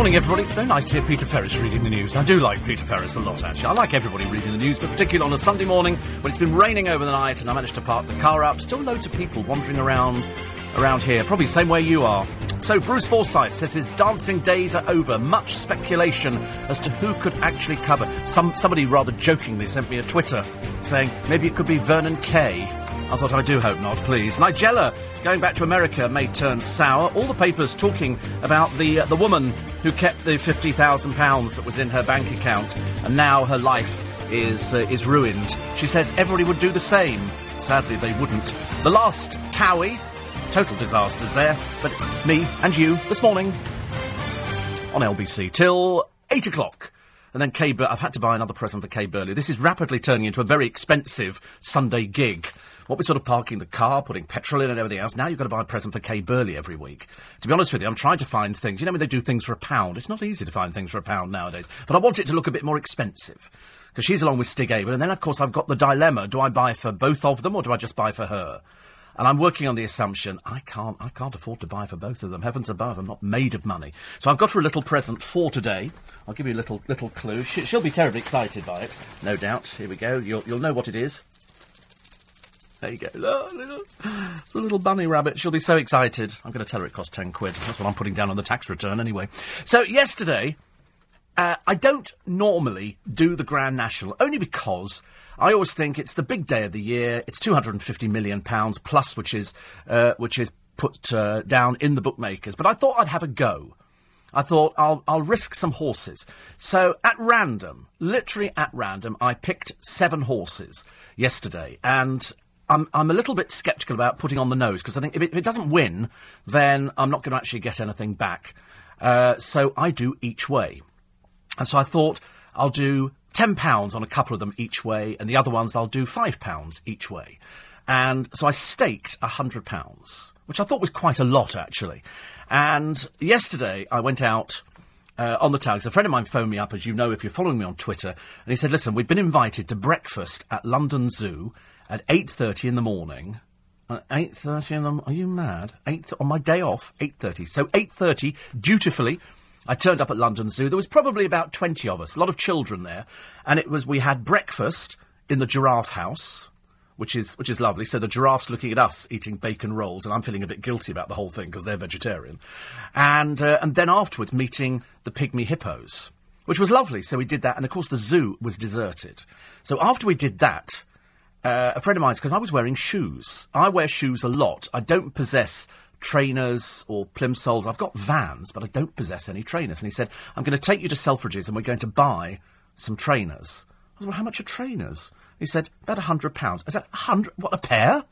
Morning, everybody. It's very nice to hear Peter Ferris reading the news. I do like Peter Ferris a lot, actually. I like everybody reading the news, but particularly on a Sunday morning when it's been raining over the night and I managed to park the car up. Still loads of people wandering around around here, probably the same way you are. So Bruce Forsyth says his dancing days are over. Much speculation as to who could actually cover. Some somebody rather jokingly sent me a Twitter saying maybe it could be Vernon Kay. I thought I do hope not, please. Nigella going back to America may turn sour. All the papers talking about the uh, the woman who kept the fifty thousand pounds that was in her bank account, and now her life is uh, is ruined. She says everybody would do the same. Sadly, they wouldn't. The last Towie, total disasters there, but it's me and you this morning on LBC till eight o'clock. And then Bur- I've had to buy another present for Kay Burley. This is rapidly turning into a very expensive Sunday gig. What we're sort of parking the car, putting petrol in and everything else. Now you've got to buy a present for Kay Burley every week. To be honest with you, I'm trying to find things. You know when they do things for a pound? It's not easy to find things for a pound nowadays. But I want it to look a bit more expensive. Because she's along with Stig Abell. And then, of course, I've got the dilemma. Do I buy for both of them or do I just buy for her? And I'm working on the assumption I can't, I can't afford to buy for both of them. Heavens above, I'm not made of money. So I've got her a little present for today. I'll give you a little, little clue. She, she'll be terribly excited by it, no doubt. Here we go. You'll, you'll know what it is. There you go. A little bunny rabbit. She'll be so excited. I'm going to tell her it cost 10 quid. That's what I'm putting down on the tax return anyway. So, yesterday, uh, I don't normally do the Grand National, only because I always think it's the big day of the year. It's 250 million pounds plus, which is, uh, which is put uh, down in the bookmakers. But I thought I'd have a go. I thought I'll, I'll risk some horses. So at random, literally at random, I picked seven horses yesterday, and I'm, I'm a little bit sceptical about putting on the nose because I think if it, if it doesn't win, then I'm not going to actually get anything back. Uh, so I do each way. And so I thought I'll do £10 on a couple of them each way, and the other ones I'll do £5 each way. And so I staked £100, which I thought was quite a lot, actually. And yesterday I went out uh, on the tags. A friend of mine phoned me up, as you know, if you're following me on Twitter, and he said, "Listen, we've been invited to breakfast at London Zoo at eight thirty in the morning." At eight thirty in the m- are you mad? Eight on my day off, eight thirty. So eight thirty, dutifully, I turned up at London Zoo. There was probably about twenty of us, a lot of children there, and it was we had breakfast in the giraffe house which is which is lovely. So the giraffe's looking at us eating bacon rolls, and I'm feeling a bit guilty about the whole thing because they're vegetarian. And uh, and then afterwards meeting the pygmy hippos, which was lovely. So we did that, and of course the zoo was deserted. So after we did that, uh, a friend of mine's because I was wearing shoes. I wear shoes a lot. I don't possess trainers or plimsolls. I've got vans, but I don't possess any trainers. And he said, "I'm going to take you to Selfridges, and we're going to buy some trainers." I said, "Well, how much are trainers?" He said, about a hundred pounds. I said, a hundred, what, a pair?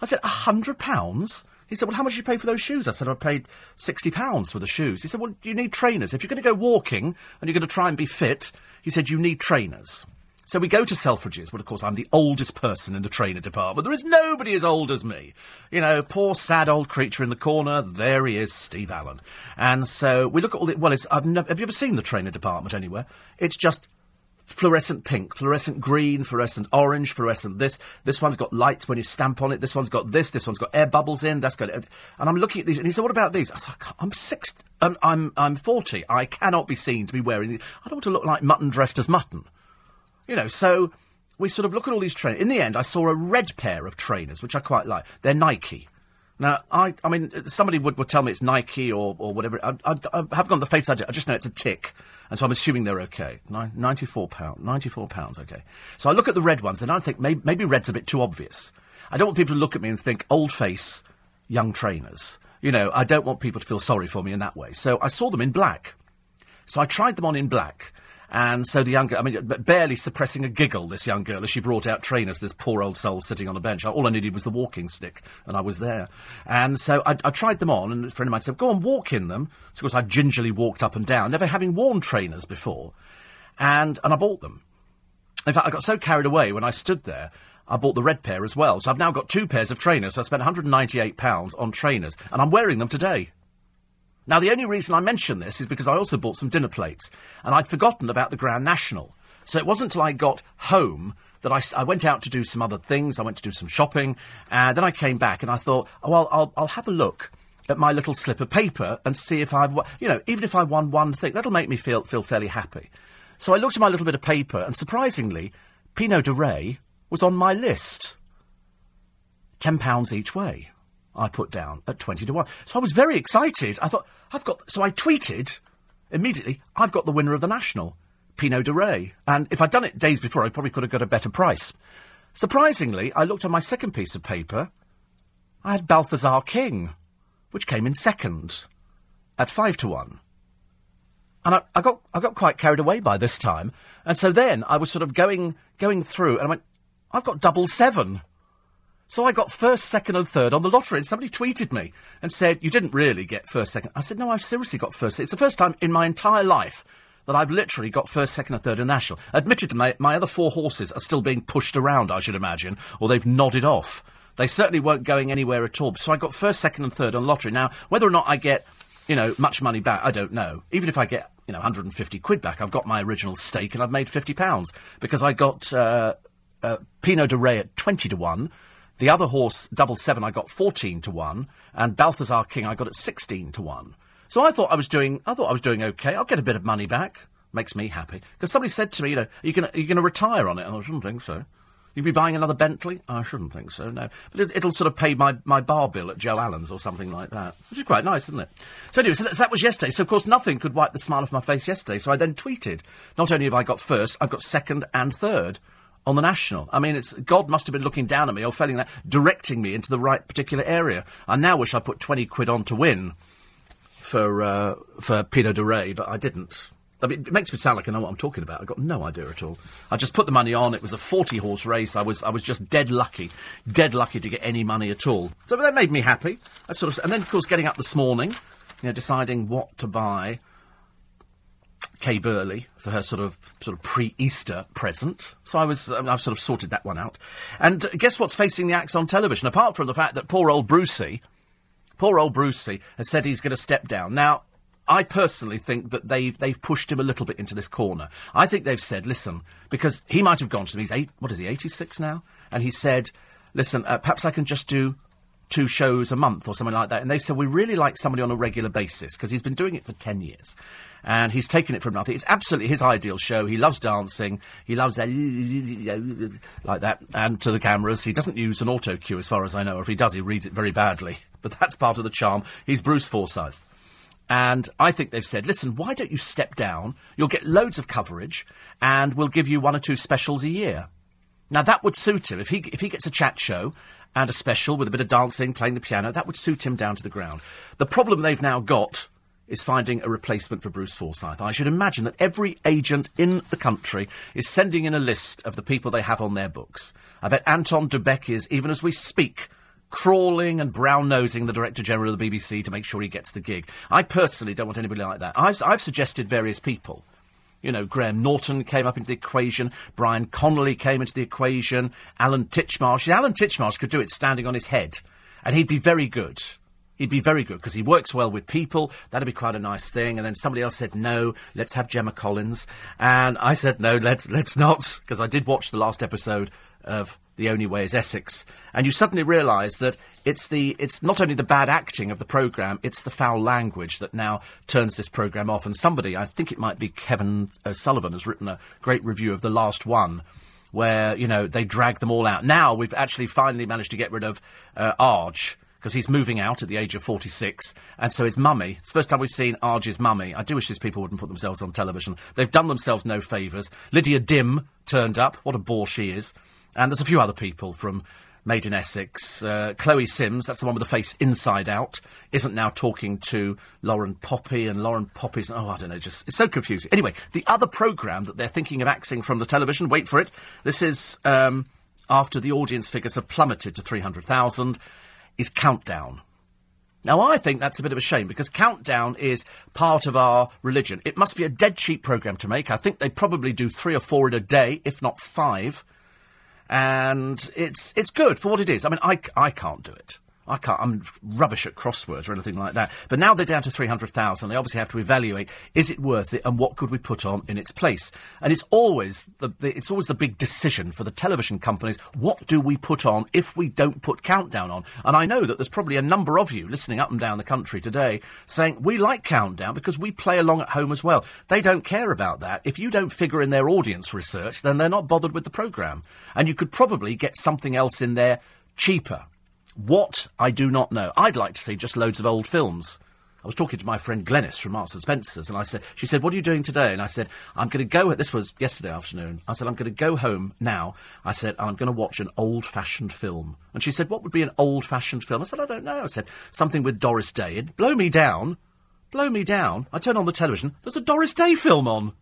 I said, a hundred pounds? He said, well, how much did you pay for those shoes? I said, I paid sixty pounds for the shoes. He said, well, you need trainers. If you're going to go walking and you're going to try and be fit, he said, you need trainers. So we go to Selfridges, but of course I'm the oldest person in the trainer department. There is nobody as old as me. You know, poor sad old creature in the corner. There he is, Steve Allen. And so we look at all the, well, it's, I've never, have you ever seen the trainer department anywhere? It's just fluorescent pink, fluorescent green, fluorescent orange, fluorescent this. This one's got lights when you stamp on it. This one's got this. This one's got air bubbles in. That's got. And I'm looking at these, and he said, "What about these?" I said, "I'm six. Um, I'm I'm forty. I cannot be seen to be wearing. These. I don't want to look like mutton dressed as mutton." You know, so we sort of look at all these trainers. In the end, I saw a red pair of trainers, which I quite like. They're Nike. Now, I, I mean, somebody would, would tell me it's Nike or, or whatever. I, I, I haven't got the face idea. I just know it's a tick. And so I'm assuming they're okay. Nin- 94 pounds. 94 pounds, okay. So I look at the red ones and I think maybe, maybe red's a bit too obvious. I don't want people to look at me and think old face, young trainers. You know, I don't want people to feel sorry for me in that way. So I saw them in black. So I tried them on in black. And so the young girl, I mean, barely suppressing a giggle, this young girl, as she brought out trainers, this poor old soul sitting on a bench. All I needed was the walking stick, and I was there. And so I, I tried them on, and a friend of mine said, go on, walk in them. So, of course, I gingerly walked up and down, never having worn trainers before. And, and I bought them. In fact, I got so carried away when I stood there, I bought the red pair as well. So I've now got two pairs of trainers. So I spent £198 on trainers, and I'm wearing them today. Now, the only reason I mention this is because I also bought some dinner plates, and I'd forgotten about the Grand National. So it wasn't until I got home that I, I went out to do some other things. I went to do some shopping, and then I came back and I thought, oh, well, I'll, I'll have a look at my little slip of paper and see if I've, you know, even if I won one thing, that'll make me feel feel fairly happy. So I looked at my little bit of paper, and surprisingly, Pineau de Re was on my list. Ten pounds each way. I put down at twenty to one. So I was very excited. I thought I've got. So I tweeted immediately. I've got the winner of the national, Pineau de Re. And if I'd done it days before, I probably could have got a better price. Surprisingly, I looked on my second piece of paper. I had Balthazar King, which came in second, at five to one. And I, I got I got quite carried away by this time, and so then I was sort of going going through, and I went, I've got double seven. So I got first, second, and third on the lottery, and somebody tweeted me and said, "You didn't really get first, second." I said, "No, I've seriously got first. It's the first time in my entire life that I've literally got first, second, and third in national. Admitted, my my other four horses are still being pushed around, I should imagine, or they've nodded off. They certainly weren't going anywhere at all. So I got first, second, and third on lottery. Now, whether or not I get, you know, much money back, I don't know. Even if I get, you know, 150 quid back, I've got my original stake and I've made 50 pounds because I got uh, uh, Pineau de Re at 20 to one." The other horse, Double Seven, I got 14 to 1, and Balthazar King I got at 16 to 1. So I thought I was doing, I thought I was doing okay. I'll get a bit of money back. Makes me happy. Because somebody said to me, you know, are you going to retire on it? I shouldn't think so. You'd be buying another Bentley? I shouldn't think so, no. But it, will sort of pay my, my bar bill at Joe Allen's or something like that, which is quite nice, isn't it? So anyway, so that, so that was yesterday. So, of course, nothing could wipe the smile off my face yesterday. So I then tweeted, not only have I got first, I've got second and third on the national. I mean, it's God must have been looking down at me or failing that, directing me into the right particular area. I now wish I put twenty quid on to win for uh, for Pineau de Re, but I didn't. I mean, it makes me sound like I know what I'm talking about. I've got no idea at all. I just put the money on. It was a 40 horse race. I was I was just dead lucky, dead lucky to get any money at all. So that made me happy. I sort of, and then of course getting up this morning, you know, deciding what to buy. Kay Burley for her sort of sort of pre-Easter present. So I was um, I've sort of sorted that one out. And uh, guess what's facing the axe on television? Apart from the fact that poor old Brucey, poor old Brucey has said he's going to step down. Now, I personally think that they've they've pushed him a little bit into this corner. I think they've said, listen, because he might have gone to them. He's eight. What is he? Eighty six now, and he said, listen, uh, perhaps I can just do two shows a month or something like that. And they said, we really like somebody on a regular basis because he's been doing it for 10 years and he's taken it from nothing. It's absolutely his ideal show. He loves dancing. He loves that like that, and to the cameras. He doesn't use an auto cue, as far as I know, or if he does, he reads it very badly. But that's part of the charm. He's Bruce Forsyth. And I think they've said, listen, why don't you step down? You'll get loads of coverage, and we'll give you one or two specials a year. Now that would suit him if he if he gets a chat show and a special with a bit of dancing, playing the piano. That would suit him down to the ground. The problem they've now got is finding a replacement for Bruce Forsyth. I should imagine that every agent in the country is sending in a list of the people they have on their books. I bet Anton du Beke is, even as we speak, crawling and brown nosing the Director General of the BBC to make sure he gets the gig. I personally don't want anybody like that. I've, I've suggested various people. You know, Graham Norton came up into the equation, Brian Conley came into the equation, Alan Titchmarsh. Alan Titchmarsh could do it standing on his head, and he'd be very good. He'd be very good because he works well with people. That'd be quite a nice thing. And then somebody else said, "No, let's have Gemma Collins," and I said, "No, let's let's not," because I did watch the last episode of The Only Way Is Essex, and you suddenly realise that it's the it's not only the bad acting of the programme, it's the foul language that now turns this programme off. And somebody, I think it might be Kevin O'Sullivan, has written a great review of the last one where you know they drag them all out. Now we've actually finally managed to get rid of uh, Arg because he's moving out at the age of 46, and so his mummy. It's the first time we've seen Arg's mummy. I do wish these people wouldn't put themselves on television. They've done themselves no favours. Lydia Dim turned up. What a bore she is. And there's a few other people from Made in Essex. Uh, Chloe Sims, that's the one with the face inside out, isn't now talking to Lauren Poppy, and Lauren Poppy's, oh, I don't know, just, it's so confusing. Anyway, the other programme that they're thinking of axing from the television, wait for it, this is um, after the audience figures have plummeted to 300,000 is Countdown. Now, I think that's a bit of a shame because Countdown is part of our religion. It must be a dead cheap programme to make. I think they probably do three or four in a day, if not five. And it's, it's good for what it is. I mean, I, I can't do it. I can't, I'm rubbish at crosswords or anything like that. But now they're down to 300,000. They obviously have to evaluate, is it worth it and what could we put on in its place? And it's always the, the, it's always the big decision for the television companies. What do we put on if we don't put Countdown on? And I know that there's probably a number of you listening up and down the country today saying, we like Countdown because we play along at home as well. They don't care about that. If you don't figure in their audience research, then they're not bothered with the programme. And you could probably get something else in there cheaper. What, I do not know. I'd like to see just loads of old films. I was talking to my friend Glenys from Marks and Spencer's, and I said, she said, "What are you doing today?" And I said, "I'm going to go." This was yesterday afternoon. I said, "I'm going to go home now." I said, "I'm going to watch an old-fashioned film." And she said, "What would be an old-fashioned film?" I said, "I don't know." I said, "Something with Doris Day." It'd blow me down, blow me down. I turn on the television. There's a Doris Day film on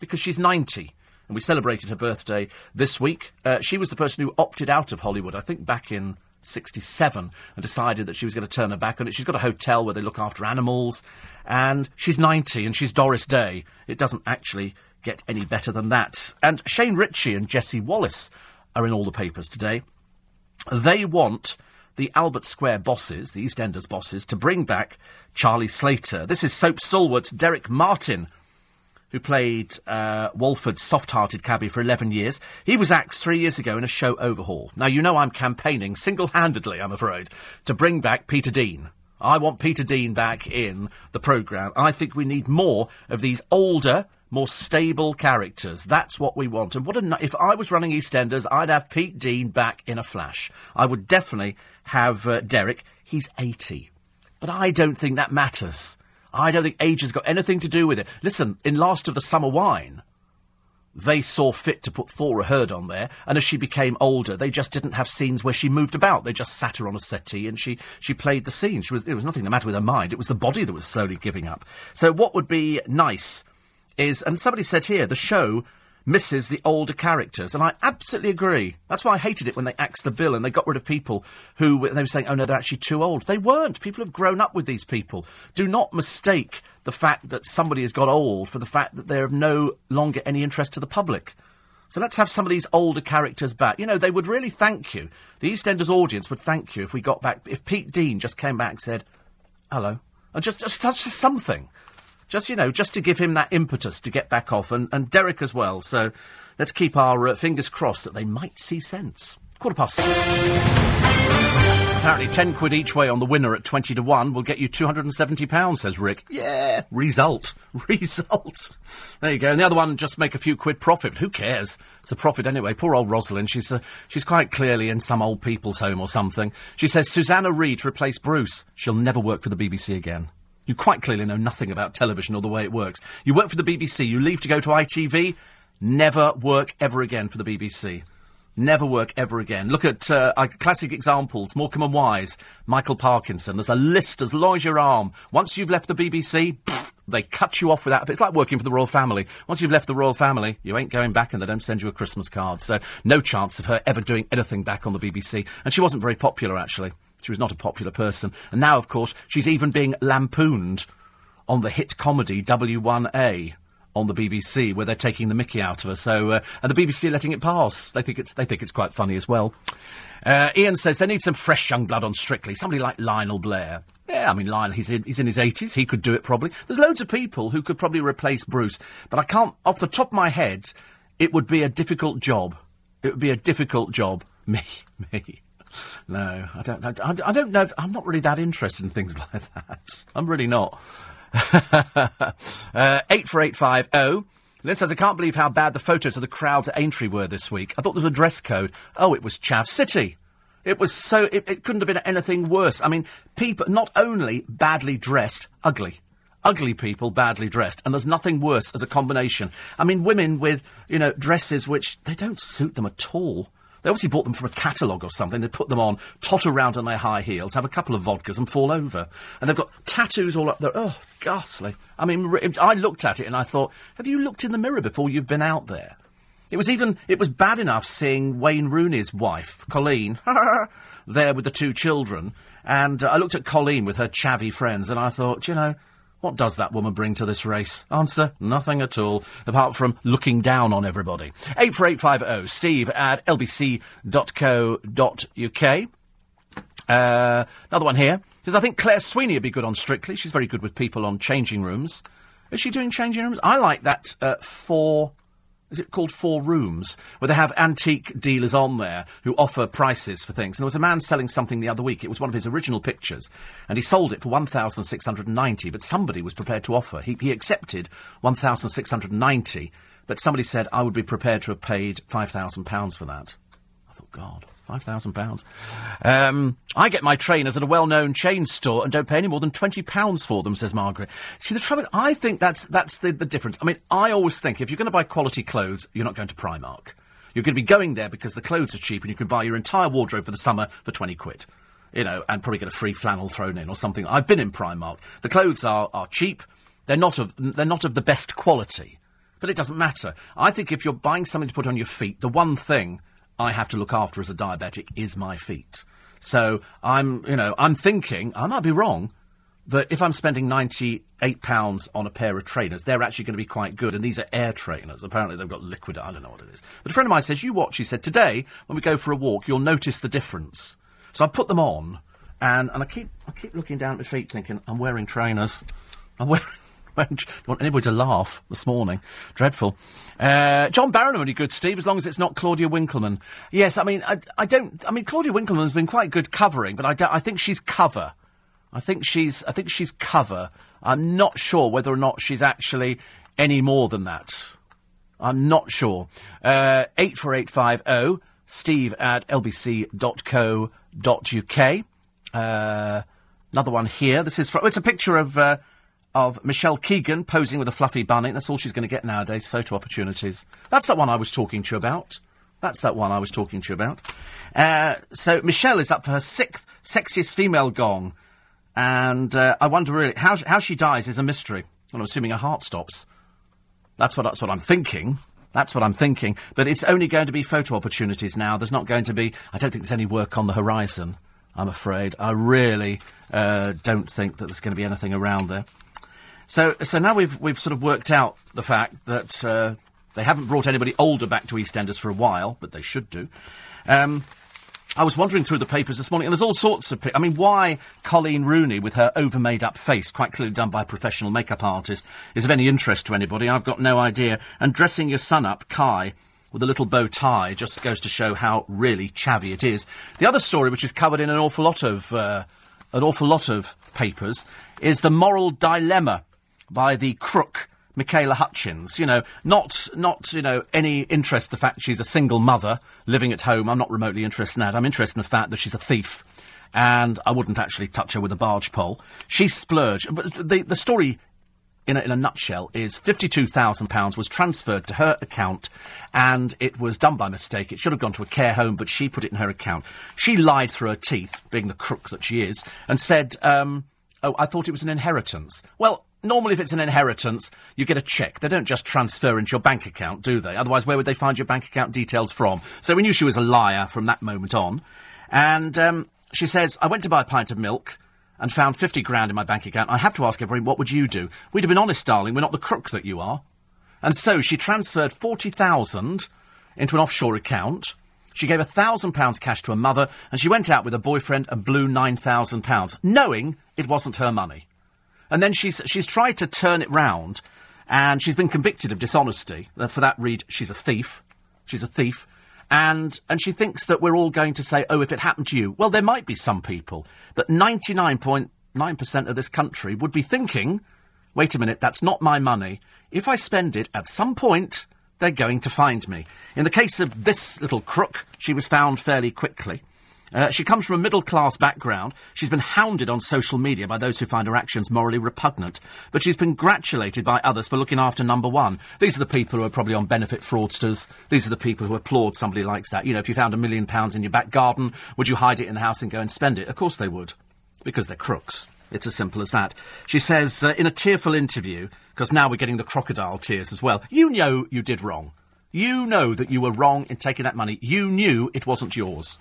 because she's ninety and we celebrated her birthday this week. Uh, she was the person who opted out of Hollywood, I think, back in 67 and decided that she was going to turn her back on it. She's got a hotel where they look after animals, and she's 90 and she's Doris Day. It doesn't actually get any better than that. And Shane Richie and Jessie Wallace are in all the papers today. They want the Albert Square bosses, the EastEnders bosses, to bring back Charlie Slater. This is soap stalwart Derek Martin who played uh, Walford's soft-hearted cabbie for 11 years. He was axed three years ago in a show overhaul. Now, you know I'm campaigning single-handedly, I'm afraid, to bring back Peter Dean. I want Peter Dean back in the programme. I think we need more of these older, more stable characters. That's what we want. And what a, if I was running EastEnders, I'd have Pete Dean back in a flash. I would definitely have uh, Derek. He's 80. But I don't think that matters. I don't think age has got anything to do with it. Listen, in Last of the Summer Wine, they saw fit to put Thora Hird on there, and as she became older, they just didn't have scenes where she moved about. They just sat her on a settee and she, she played the scene. She was, there was nothing the matter with her mind. It was the body that was slowly giving up. So what would be nice is, and somebody said here, the show misses the older characters, and I absolutely agree. That's why I hated it when they axed the bill and they got rid of people who they were saying, "Oh no, they're actually too old." They weren't. People have grown up with these people. Do not mistake the fact that somebody has got old for the fact that they're of no longer any interest to the public. So let's have some of these older characters back. You know, they would really thank you. The EastEnders audience would thank you if we got back. If Pete Dean just came back and said, "Hello," and just just, just something. Just, you know, just to give him that impetus to get back off, and, and Derek as well. So let's keep our uh, fingers crossed that they might see sense. Quarter past seven. Apparently, 10 quid each way on the winner at 20 to 1 will get you £270, says Rick. Yeah, result. Result. There you go. And the other one, just make a few quid profit. Who cares? It's a profit anyway. Poor old Rosalind. She's, uh, she's quite clearly in some old people's home or something. She says Susanna Reid to replace Bruce. She'll never work for the BBC again. You quite clearly know nothing about television or the way it works. You work for the BBC, you leave to go to ITV, never work ever again for the BBC. Never work ever again. Look at uh, classic examples Morecambe and Wise, Michael Parkinson. There's a list as long as your arm. Once you've left the BBC, pff, they cut you off with that. It's like working for the royal family. Once you've left the royal family, you ain't going back and they don't send you a Christmas card. So, no chance of her ever doing anything back on the BBC. And she wasn't very popular, actually. She was not a popular person. And now, of course, she's even being lampooned on the hit comedy W1A on the BBC, where they're taking the mickey out of her. So, uh, and the BBC are letting it pass. They think it's, they think it's quite funny as well. Uh, Ian says they need some fresh young blood on Strictly. Somebody like Lionel Blair. Yeah, I mean, Lionel, he's in, he's in his 80s. He could do it probably. There's loads of people who could probably replace Bruce. But I can't, off the top of my head, it would be a difficult job. It would be a difficult job. Me, me. No, I don't. I, I don't know. If, I'm not really that interested in things like that. I'm really not. uh, eight four eight five zero. Oh. Lynn says, I can't believe how bad the photos of the crowds at Aintree were this week. I thought there was a dress code. Oh, it was Chav City. It was so. It, it couldn't have been anything worse. I mean, people not only badly dressed, ugly ugly people badly dressed, and there's nothing worse as a combination. I mean, women with, you know, dresses which they don't suit them at all. They obviously bought them from a catalogue or something. They put them on, totter around on their high heels, have a couple of vodkas and fall over. And they've got tattoos all up there. Oh, ghastly. I mean, I looked at it and I thought, have you looked in the mirror before you've been out there? It was even, it was bad enough seeing Wayne Rooney's wife, Colleen, there with the two children. And uh, I looked at Colleen with her chavvy friends and I thought, you know, what does that woman bring to this race? Answer, nothing at all, apart from looking down on everybody. 84850 steve at lbc.co.uk. Uh, another one here, because I think Claire Sweeney would be good on Strictly. She's very good with people on changing rooms. Is she doing changing rooms? I like that uh, four. Is it called Four Rooms? Where they have antique dealers on there who offer prices for things. And there was a man selling something the other week. It was one of his original pictures. And he sold it for 1,690, but somebody was prepared to offer. He, he accepted 1,690, but somebody said, I would be prepared to have paid £5,000 for that. I thought, God. Five thousand pounds. Um, I get my trainers at a well-known chain store and don't pay any more than twenty pounds for them," says Margaret. See, the trouble. I think that's that's the, the difference. I mean, I always think if you're going to buy quality clothes, you're not going to Primark. You're going to be going there because the clothes are cheap and you can buy your entire wardrobe for the summer for twenty quid. You know, and probably get a free flannel thrown in or something. I've been in Primark. The clothes are, are cheap. They're not of they're not of the best quality. But it doesn't matter. I think if you're buying something to put on your feet, the one thing I have to look after as a diabetic is my feet. So I'm, you know, I'm thinking, I might be wrong, that if I'm spending £98 on a pair of trainers, they're actually going to be quite good. And these are air trainers. Apparently they've got liquid, I don't know what it is. But a friend of mine says, you watch, he said, today, when we go for a walk, you'll notice the difference. So I put them on, and, and I keep I keep looking down at my feet thinking, I'm wearing trainers. I'm wearing don't want anybody to laugh this morning. Dreadful. Uh, John Barron, really good, Steve, as long as it's not Claudia Winkleman. Yes, I mean, I, I don't. I mean, Claudia Winkleman's been quite good covering, but I, don't, I think she's cover. I think she's. I think she's cover. I'm not sure whether or not she's actually any more than that. I'm not sure. Uh, eight four eight five zero. Oh, Steve at lbc.co.uk. Uh, another one here. This is from, it's a picture of uh, of Michelle Keegan posing with a fluffy bunny. That's all she's going to get nowadays, photo opportunities. That's that one I was talking to you about. That's that one I was talking to you about. Uh, so Michelle is up for her sixth sexiest female gong. And uh, I wonder really, how, how she dies is a mystery. Well, I'm assuming her heart stops. That's what, that's what I'm thinking. That's what I'm thinking. But it's only going to be photo opportunities now. There's not going to be, I don't think there's any work on the horizon, I'm afraid. I really uh, don't think that there's going to be anything around there. So, so now we've we've sort of worked out the fact that uh, they haven't brought anybody older back to EastEnders for a while, but they should do. Um, I was wandering through the papers this morning, and there's all sorts of. I mean, why Colleen Rooney, with her over made up face, quite clearly done by a professional makeup artist, is of any interest to anybody, I've got no idea. And dressing your son up, Kai, with a little bow tie, just goes to show how really chavvy it is. The other story, which is covered in an awful lot of. Uh, an awful lot of papers, is the moral dilemma by the crook Michaela Hutchins. You know, not not you know any interest in the fact she's a single mother living at home. I'm not remotely interested in that. I'm interested in the fact that she's a thief, and I wouldn't actually touch her with a barge pole. She splurged. But the the story. In a, in a nutshell, is £52,000 was transferred to her account and it was done by mistake. It should have gone to a care home, but she put it in her account. She lied through her teeth, being the crook that she is, and said, um, Oh, I thought it was an inheritance. Well, normally if it's an inheritance, you get a cheque. They don't just transfer into your bank account, do they? Otherwise, where would they find your bank account details from? So we knew she was a liar from that moment on. And um, she says, I went to buy a pint of milk and found 50 grand in my bank account. I have to ask everybody, what would you do? We'd have been honest, darling. We're not the crook that you are. And so she transferred 40,000 into an offshore account. She gave a thousand pounds cash to her mother, and she went out with her boyfriend and blew nine thousand pounds, knowing it wasn't her money. And then she's, she's tried to turn it round, and she's been convicted of dishonesty. Uh, for that read, she's a thief. She's a thief. And, and she thinks that we're all going to say, oh, if it happened to you. Well, there might be some people, but 99.9% of this country would be thinking, wait a minute, that's not my money. If I spend it, at some point, they're going to find me. In the case of this little crook, she was found fairly quickly. Uh, she comes from a middle class background. She's been hounded on social media by those who find her actions morally repugnant. But she's been congratulated by others for looking after number one. These are the people who are probably on benefit fraudsters. These are the people who applaud somebody likes that. You know, if you found a million pounds in your back garden, would you hide it in the house and go and spend it? Of course they would. Because they're crooks. It's as simple as that. She says uh, in a tearful interview, because now we're getting the crocodile tears as well, you know you did wrong. You know that you were wrong in taking that money. You knew it wasn't yours.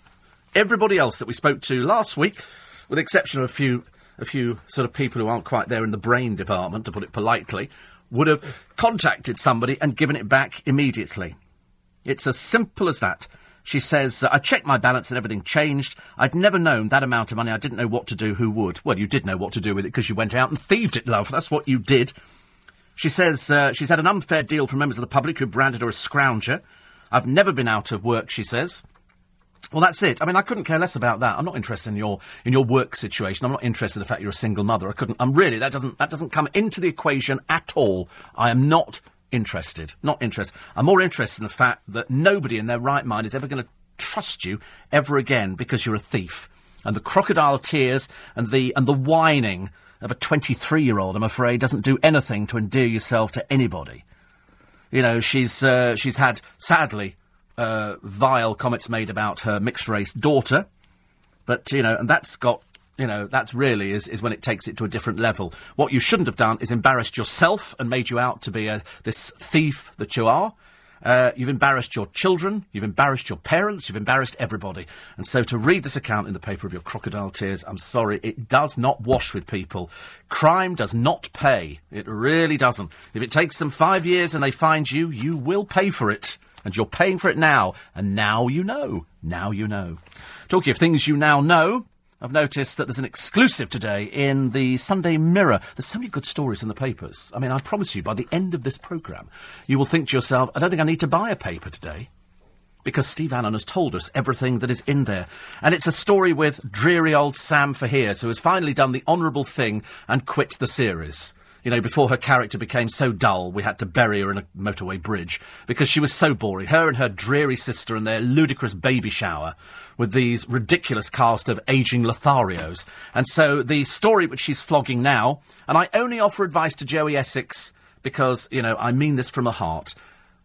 Everybody else that we spoke to last week, with exception of a few, a few sort of people who aren't quite there in the brain department, to put it politely, would have contacted somebody and given it back immediately. It's as simple as that. She says, uh, I checked my balance and everything changed. I'd never known that amount of money. I didn't know what to do. Who would? Well, you did know what to do with it because you went out and thieved it, love. That's what you did. She says uh, she's had an unfair deal from members of the public who branded her a scrounger. I've never been out of work, she says. Well, that's it. I mean, I couldn't care less about that. I'm not interested in your in your work situation. I'm not interested in the fact you're a single mother. I couldn't. I'm really that doesn't that doesn't come into the equation at all. I am not interested. Not interested. I'm more interested in the fact that nobody in their right mind is ever going to trust you ever again because you're a thief. And the crocodile tears and the and the whining of a 23 year old, I'm afraid, doesn't do anything to endear yourself to anybody. You know, she's uh, she's had sadly uh, vile comments made about her mixed race daughter, but you know, and that's got you know, that's really is, is when it takes it to a different level. What you shouldn't have done is embarrassed yourself and made you out to be a, this thief that you are. Uh, you've embarrassed your children, you've embarrassed your parents, you've embarrassed everybody. And so to read this account in the paper of your crocodile tears, I'm sorry, it does not wash with people. Crime does not pay. It really doesn't. If it takes them five years and they find you, you will pay for it. And you're paying for it now. And now you know. Now you know. Talking of things you now know, I've noticed that there's an exclusive today in the Sunday Mirror. There's so many good stories in the papers. I mean, I promise you, by the end of this programme, you will think to yourself, I don't think I need to buy a paper today. Because Steve Allen has told us everything that is in there. And it's a story with dreary old Sam Faiers, who has finally done the honourable thing and quit the series you know, before her character became so dull, we had to bury her in a motorway bridge because she was so boring. Her and her dreary sister and their ludicrous baby shower with these ridiculous cast of aging Lotharios. And so the story which she's flogging now, and I only offer advice to Joey Essex because, you know, I mean this from the heart.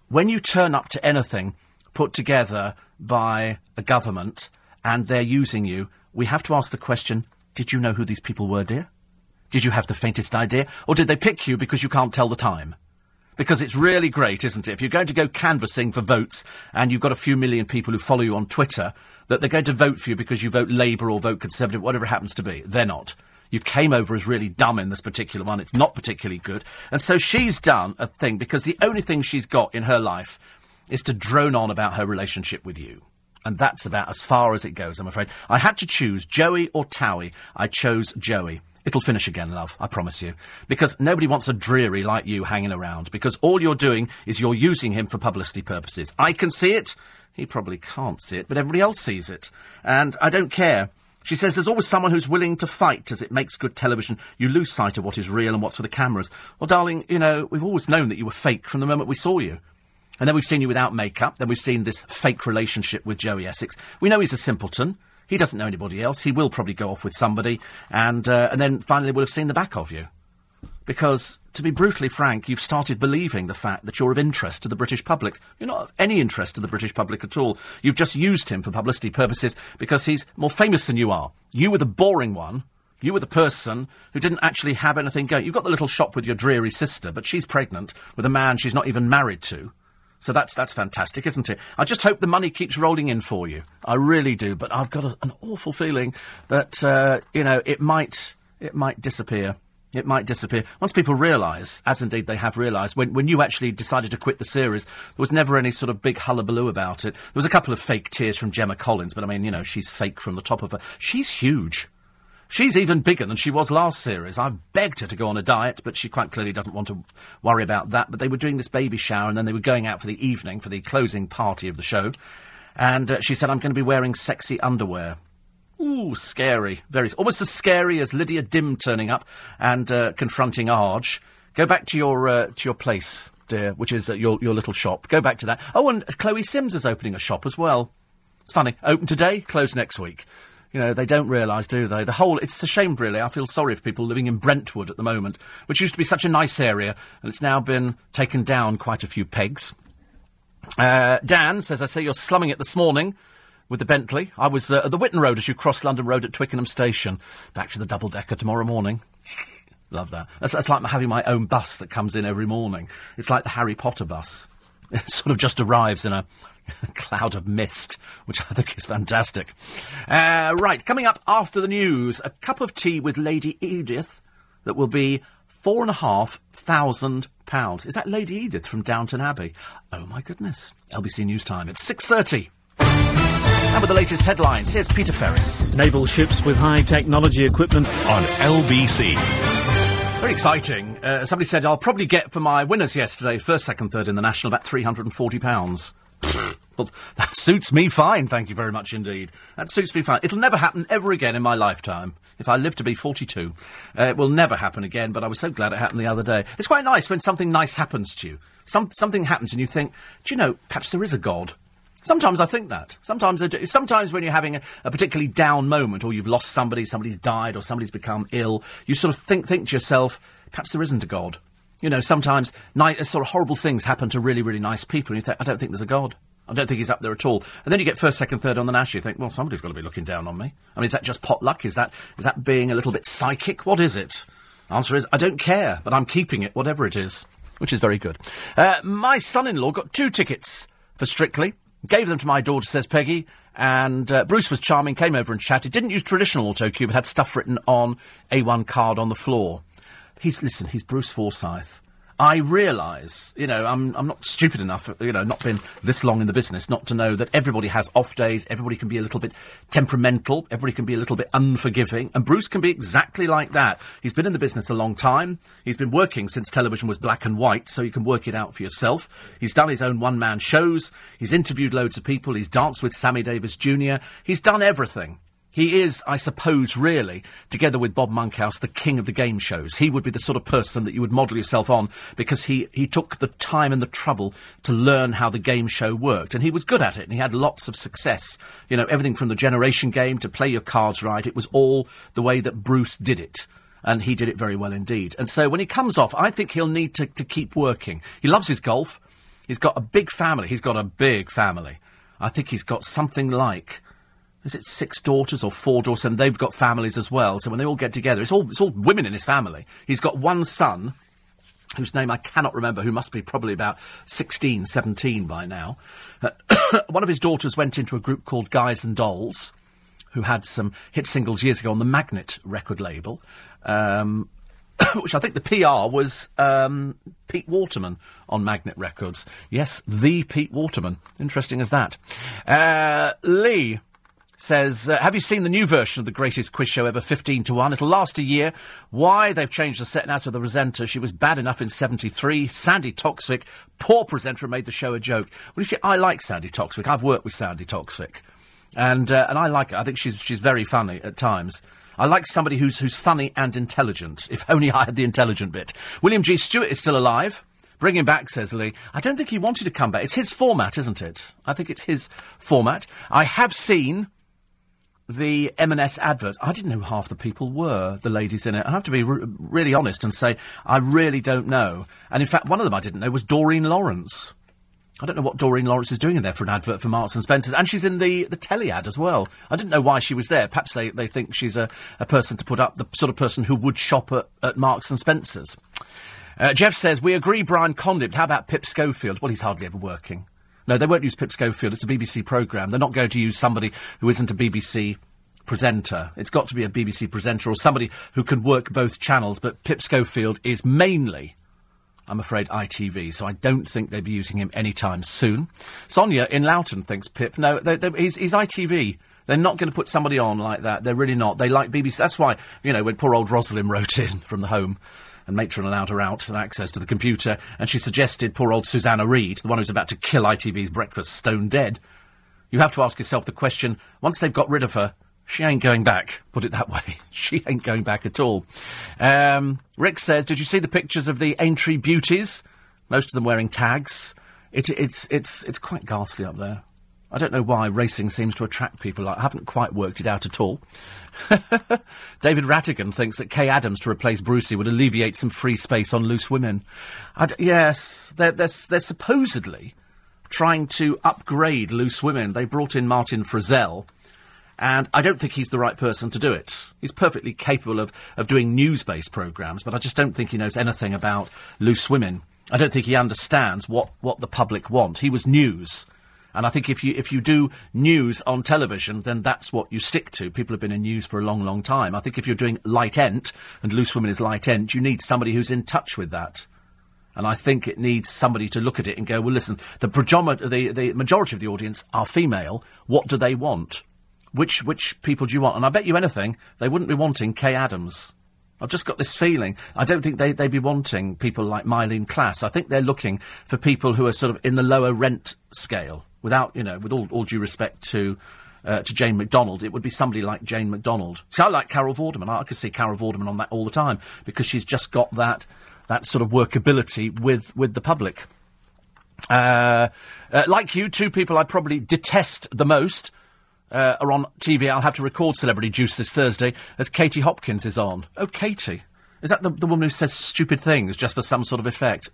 When you turn up to anything put together by a government and they're using you, we have to ask the question, did you know who these people were, dear? Did you have the faintest idea? Or did they pick you because you can't tell the time? Because it's really great, isn't it? If you're going to go canvassing for votes and you've got a few million people who follow you on Twitter, that they're going to vote for you because you vote Labour or vote Conservative, whatever it happens to be. They're not. You came over as really dumb in this particular one. It's not particularly good. And so she's done a thing because the only thing she's got in her life is to drone on about her relationship with you. And that's about as far as it goes, I'm afraid. I had to choose Joey or Towie. I chose Joey. It'll finish again, love, I promise you. Because nobody wants a dreary like you hanging around, because all you're doing is you're using him for publicity purposes. I can see it. He probably can't see it, but everybody else sees it. And I don't care. She says there's always someone who's willing to fight as it makes good television. You lose sight of what is real and what's for the cameras. Well, darling, you know, we've always known that you were fake from the moment we saw you. And then we've seen you without makeup. Then we've seen this fake relationship with Joey Essex. We know he's a simpleton. He doesn't know anybody else. He will probably go off with somebody, and uh, and then finally we'll have seen the back of you. Because, to be brutally frank, you've started believing the fact that you're of interest to the British public. You're not of any interest to the British public at all. You've just used him for publicity purposes because he's more famous than you are. You were the boring one. You were the person who didn't actually have anything going. You've got the little shop with your dreary sister, but she's pregnant with a man she's not even married to. So that's that's fantastic, isn't it? I just hope the money keeps rolling in for you. I really do. But I've got a, an awful feeling that uh, you know it might it might disappear. It might disappear once people realise, as indeed they have realised, when, when you actually decided to quit the series, there was never any sort of big hullabaloo about it. There was a couple of fake tears from Gemma Collins, but I mean, you know, she's fake from the top of her. She's huge. She's even bigger than she was last series. I've begged her to go on a diet, but she quite clearly doesn't want to worry about that. But they were doing this baby shower, and then they were going out for the evening for the closing party of the show. And uh, she said, I'm going to be wearing sexy underwear. Ooh, scary. Very. Almost as scary as Lydia Dim turning up and uh, confronting Arg. Go back to your, uh, to your place, dear, which is uh, your, your little shop. Go back to that. Oh, and Chloe Sims is opening a shop as well. It's funny. Open today, close next week. You know, they don't realise, do they? The whole, it's a shame, really. I feel sorry for people living in Brentwood at the moment, which used to be such a nice area, and it's now been taken down quite a few pegs. Uh, Dan says, I say you're slumming it this morning with the Bentley. I was uh, at the Whitton Road as you cross London Road at Twickenham Station. Back to the double decker tomorrow morning. Love that. That's, that's like having my own bus that comes in every morning. It's like the Harry Potter bus. It sort of just arrives in a cloud of mist, which I think is fantastic. Uh, right, coming up after the news, a cup of tea with Lady Edith that will be four and a half thousand pounds. Is that Lady Edith from Downton Abbey? Oh my goodness! LBC News Time. It's six thirty. And with the latest headlines, here's Peter Ferris. Naval ships with high technology equipment on LBC. Very exciting. Uh, somebody said I'll probably get for my winners yesterday, first, second, third in the national, about three hundred and forty pounds. well, that suits me fine, thank you very much indeed. That suits me fine. It'll never happen ever again in my lifetime. If I live to be 42, uh, it will never happen again, but I was so glad it happened the other day. It's quite nice when something nice happens to you. Some, something happens and you think, do you know, perhaps there is a God. Sometimes I think that. Sometimes, sometimes when you're having a, a, particularly down moment, or you've lost somebody, somebody's died, or somebody's become ill, you sort of think think to yourself, perhaps there isn't a God. You know, sometimes ni- sort of horrible things happen to really, really nice people, and you think, I don't think there's a God. I don't think he's up there at all. And then you get first, second, third on the Nash. You think, well, somebody's got to be looking down on me. I mean, is that just pot luck? Is that is that being a little bit psychic? What is it? Answer is, I don't care, but I'm keeping it, whatever it is, which is very good. Uh, my son-in-law got two tickets for Strictly. Gave them to my daughter, says Peggy. And uh, Bruce was charming, came over and chatted. Didn't use traditional autocue, but had stuff written on A1 card on the floor. He's, listen, he's Bruce Forsyth. I realise, you know, I'm, I'm not stupid enough, you know, not been this long in the business, not to know that everybody has off days, everybody can be a little bit temperamental, everybody can be a little bit unforgiving, and Bruce can be exactly like that. He's been in the business a long time, he's been working since television was black and white, so you can work it out for yourself. He's done his own one man shows, he's interviewed loads of people, he's danced with Sammy Davis Jr., he's done everything. He is, I suppose, really, together with Bob Monkhouse, the king of the game shows. He would be the sort of person that you would model yourself on because he, he took the time and the trouble to learn how the game show worked. And he was good at it and he had lots of success. You know, everything from the generation game to play your cards right. It was all the way that Bruce did it. And he did it very well indeed. And so when he comes off, I think he'll need to, to keep working. He loves his golf. He's got a big family. He's got a big family. I think he's got something like is it six daughters or four daughters, and they've got families as well. So when they all get together, it's all it's all women in his family. He's got one son, whose name I cannot remember, who must be probably about 16, 17 by now. Uh, one of his daughters went into a group called Guys and Dolls, who had some hit singles years ago on the Magnet record label. Um, which I think the PR was um, Pete Waterman on Magnet Records. Yes, the Pete Waterman. Interesting as that. Uh, Lee says, uh, Have you seen the new version of the greatest quiz show ever, 15 to 1? It'll last a year. Why? They've changed the set now to the presenter. She was bad enough in 73. Sandi Toksvig, poor presenter, made the show a joke. Well, you see, I like Sandi Toksvig. I've worked with Sandi Toksvig. And, uh, and I like her. I think she's, she's very funny at times. I like somebody who's, who's funny and intelligent. If only I had the intelligent bit. William G. Stewart is still alive. Bring him back, says Lee. I don't think he wanted to come back. It's his format, isn't it? I think it's his format. I have seen the M&S adverts, I didn't know half the people were, the ladies in it. I have to be really honest and say, I really don't know. And in fact, one of them I didn't know was Doreen Lawrence. I don't know what Doreen Lawrence is doing in there for an advert for Marks and Spencer's. And she's in the, the telly ad as well. I didn't know why she was there. Perhaps they, they think she's a, a person to put up, the sort of person who would shop at, at Marks and Spencer's. Uh, Jeff says, we agree Brian Conley. How about Pip Schofield? Well, he's hardly ever working. No, they won't use Pip Schofield. It's a BBC programme. They're not going to use somebody who isn't a BBC presenter. It's got to be a BBC presenter or somebody who can work both channels. But Pip Schofield is mainly, I'm afraid, ITV, so I don't think they'll be using him anytime soon. Sonia in Loughton thinks Pip. No, they're, they're, he's, he's ITV. They're not going to put somebody on like that. They're really not. They like BBC. That's why, you know, when poor old Rosalind wrote in from the home and matron allowed her out and access to the computer, and she suggested poor old Susanna Reid, the one who's about to kill ITV's breakfast stone dead. You have to ask yourself the question once they've got rid of her, she ain't going back, put it that way. she ain't going back at all. Um, Rick says, Did you see the pictures of the Aintree beauties? Most of them wearing tags. It, it's, it's, it's quite ghastly up there. I don't know why racing seems to attract people. I haven't quite worked it out at all. David Rattigan thinks that Kaye Adams to replace Brucey would alleviate some free space on loose women. yes, they're, they're, they're supposedly trying to upgrade loose women. They brought in Martin Frizell, and I don't think he's the right person to do it. He's perfectly capable of, of doing news based programmes, but I just don't think he knows anything about loose women. I don't think he understands what, what the public want. He was news. And I think if you if you do news on television, then that's what you stick to. People have been in news for a long, long time. I think if you're doing light ent, and Loose Women is light ent, you need somebody who's in touch with that. And I think it needs somebody to look at it and go, well, listen, the, the, the majority of the audience are female. What do they want? Which, which people do you want? And I bet you anything, they wouldn't be wanting Kaye Adams. I've just got this feeling. I don't think they, they'd be wanting people like Mylene Klass. I think they're looking for people who are sort of in the lower rent scale. Without, you know, with all, all due respect to uh, to Jane McDonald, it would be somebody like Jane McDonald. See, I like Carol Vorderman. I, could see Carol Vorderman on that all the time because she's just got that that sort of workability with with the public. Uh, uh, like you, two people I probably detest the most uh, are on TV. I'll have to record Celebrity Juice this Thursday as Katie Hopkins is on. Oh, Katie. Is that the, the woman who says stupid things just for some sort of effect?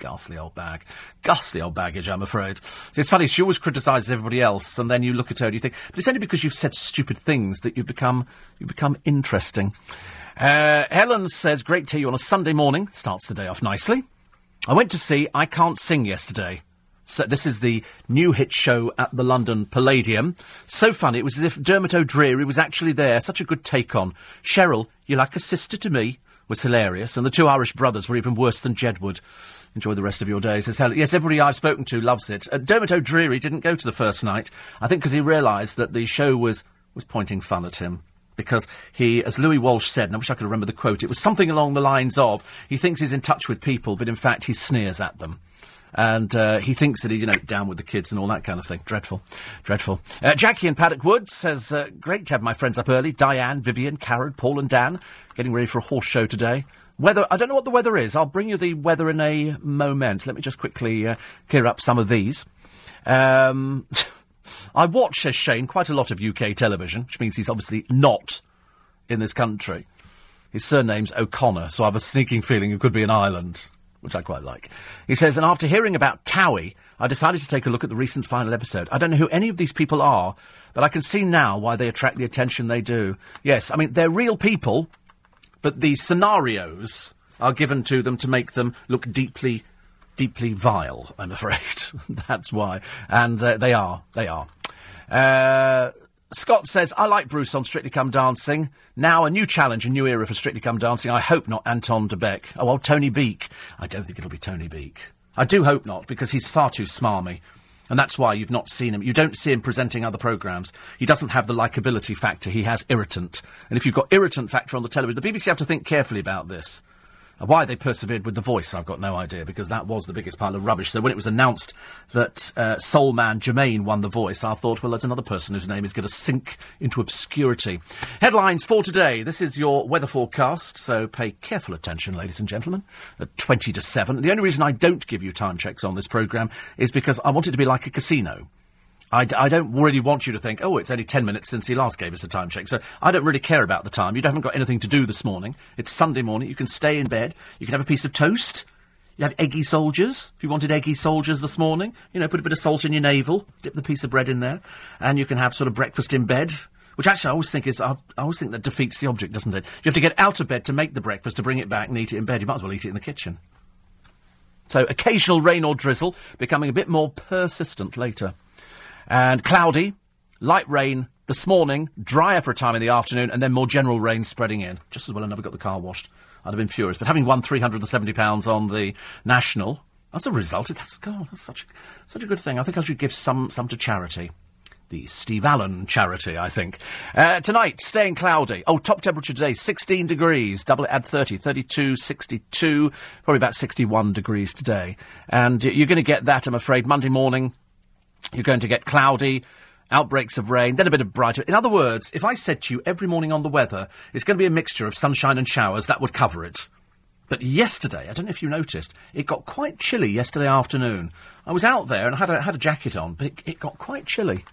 Ghastly old bag. Ghastly old baggage, I'm afraid. It's funny, she always criticises everybody else, and then you look at her and you think, but it's only because you've said stupid things that you become, you become interesting. Uh, Helen says, great to you on a Sunday morning. Starts the day off nicely. I went to see I Can't Sing yesterday. So this is the new hit show at the London Palladium. So funny, it was as if Dermot O'Dreary was actually there. Such a good take on. Cheryl, you're like a sister to me, was hilarious. And the two Irish brothers were even worse than Jedward. Enjoy the rest of your day. Says Helen. Yes, everybody I've spoken to loves it. Uh, Dermot O'Dreary didn't go to the first night. I think because he realised that the show was, was pointing fun at him because he, as Louis Walsh said, and I wish I could remember the quote, it was something along the lines of, he thinks he's in touch with people, but in fact he sneers at them. And uh, he thinks that he, you know, down with the kids and all that kind of thing. Dreadful. Dreadful. Uh, Jackie in Paddock Wood says, uh, great to have my friends up early. Diane, Vivian, Karen, Paul and Dan getting ready for a horse show today. Weather, I don't know what the weather is. I'll bring you the weather in a moment. Let me just quickly uh, clear up some of these. Um, I watch, says Shane, quite a lot of UK television, which means he's obviously not in this country. His surname's O'Connor, so I have a sneaking feeling it could be an island which I quite like. He says, and after hearing about Towie, I decided to take a look at the recent final episode. I don't know who any of these people are, but I can see now why they attract the attention they do. Yes, I mean, they're real people, but the scenarios are given to them to make them look deeply, deeply vile, I'm afraid. That's why. And uh, they are. They are. Uh, Scott says, I like Bruce on Strictly Come Dancing. Now a new challenge, a new era for Strictly Come Dancing. I hope not Anton du Beke. Oh, well, Tony Beak. I don't think it'll be Tony Beak. I do hope not, because he's far too smarmy. And that's why you've not seen him. You don't see him presenting other programmes. He doesn't have the likability factor. He has irritant. And if you've got irritant factor on the television, the BBC have to think carefully about this. Why they persevered with The Voice, I've got no idea, because that was the biggest pile of rubbish. So when it was announced that uh, Soul Man Jermaine won The Voice, I thought, well, there's another person whose name is going to sink into obscurity. Headlines for today. This is your weather forecast, so pay careful attention, ladies and gentlemen, at 20 to 7. The only reason I don't give you time checks on this programme is because I want it to be like a casino. I d- I don't really want you to think, oh, it's only 10 minutes since he last gave us a time check. So I don't really care about the time. You haven't got anything to do this morning. It's Sunday morning. You can stay in bed. You can have a piece of toast. You have eggy soldiers. If you wanted eggy soldiers this morning, you know, put a bit of salt in your navel, dip the piece of bread in there, and you can have sort of breakfast in bed. Which actually I always think is, I always think that defeats the object, doesn't it? You have to get out of bed to make the breakfast, to bring it back and eat it in bed. You might as well eat it in the kitchen. So occasional rain or drizzle, becoming a bit more persistent later. And cloudy, light rain this morning, drier for a time in the afternoon, and then more general rain spreading in. Just as well I never got the car washed. I'd have been furious. But having won £370 on the National, that's a result. That's, God, that's such, such a good thing. I think I should give some, some to charity. The Steve Allen charity, I think. Uh, tonight, staying cloudy. Oh, top temperature today, 16 degrees. Double it, add 30. 32, 62, probably about 61 degrees today. And you're going to get that, I'm afraid, Monday morning. You're going to get cloudy, outbreaks of rain, then a bit of brighter. In other words, if I said to you every morning on the weather, it's going to be a mixture of sunshine and showers, that would cover it. But yesterday, I don't know if you noticed, it got quite chilly yesterday afternoon. I was out there and I had a, had a jacket on, but it, it got quite chilly.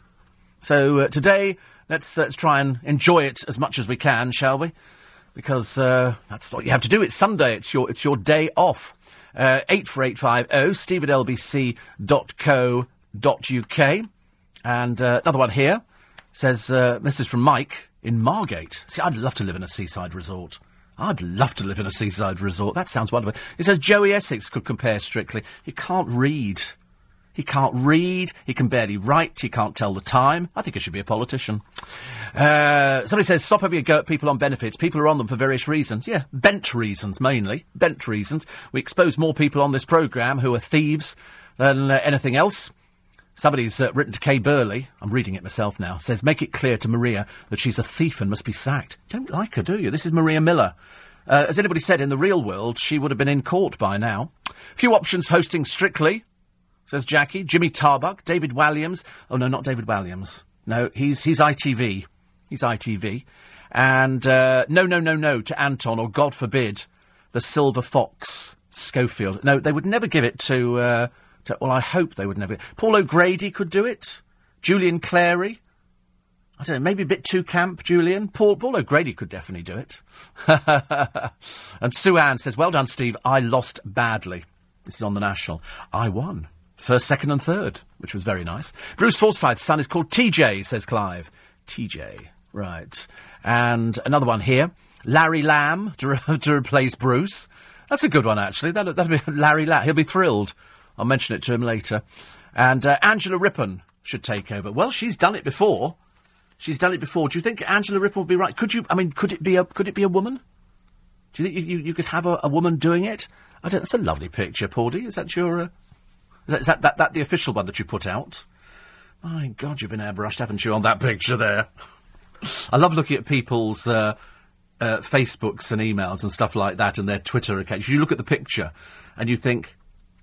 So uh, today, let's, uh, let's try and enjoy it as much as we can, shall we? Because uh, that's what you have to do. It's Sunday. It's your it's your day off. Uh, eight four eight five zero. Steve at lbc.co uk. And uh, another one here says, uh, this is from Mike in Margate. See, I'd love to live in a seaside resort. I'd love to live in a seaside resort. That sounds wonderful. It says Joey Essex could compare strictly. He can't read. He can't read. He can barely write. He can't tell the time. I think he should be a politician. Uh, somebody says, stop having a go at people on benefits. People are on them for various reasons. Yeah, bent reasons mainly. Bent reasons. We expose more people on this programme who are thieves than uh, anything else. Somebody's uh, written to Kay Burley, I'm reading it myself now, says, make it clear to Maria that she's a thief and must be sacked. Don't like her, do you? This is Maria Miller. Uh, as anybody said, in the real world, she would have been in court by now. Few options hosting Strictly, says Jackie. Jimmy Tarbuck, David Walliams. Oh, no, not David Walliams. No, he's, he's ITV. He's ITV. And uh, no, no, no, no to Anton, or God forbid, the Silver Fox, Schofield. No, they would never give it to. Well, I hope they would never. Paul O'Grady could do it. Julian Clary. I don't know, maybe a bit too camp, Julian. Paul, Paul O'Grady could definitely do it. and Sue Ann says, Well done, Steve. I lost badly. This is on the National. I won. First, second, and third, which was very nice. Bruce Forsyth's son is called TJ, says Clive. TJ. Right. And another one here. Larry Lamb to, re- to replace Bruce. That's a good one, actually. That'll, that'll be Larry Lamb. He'll be thrilled. I'll mention it to him later. And uh, Angela Rippon should take over. Well, she's done it before. She's done it before. Do you think Angela Rippon would be right? Could you? I mean, could it be a? Could it be a woman? Do you think you, you, you could have a, a, woman doing it? I don't. That's a lovely picture, Paudie. Is that your? Uh, is, that, is that, that that the official one that you put out? My God, you've been airbrushed, haven't you, on that picture there? I love looking at people's uh, uh, Facebooks and emails and stuff like that and their Twitter accounts. You look at the picture and you think,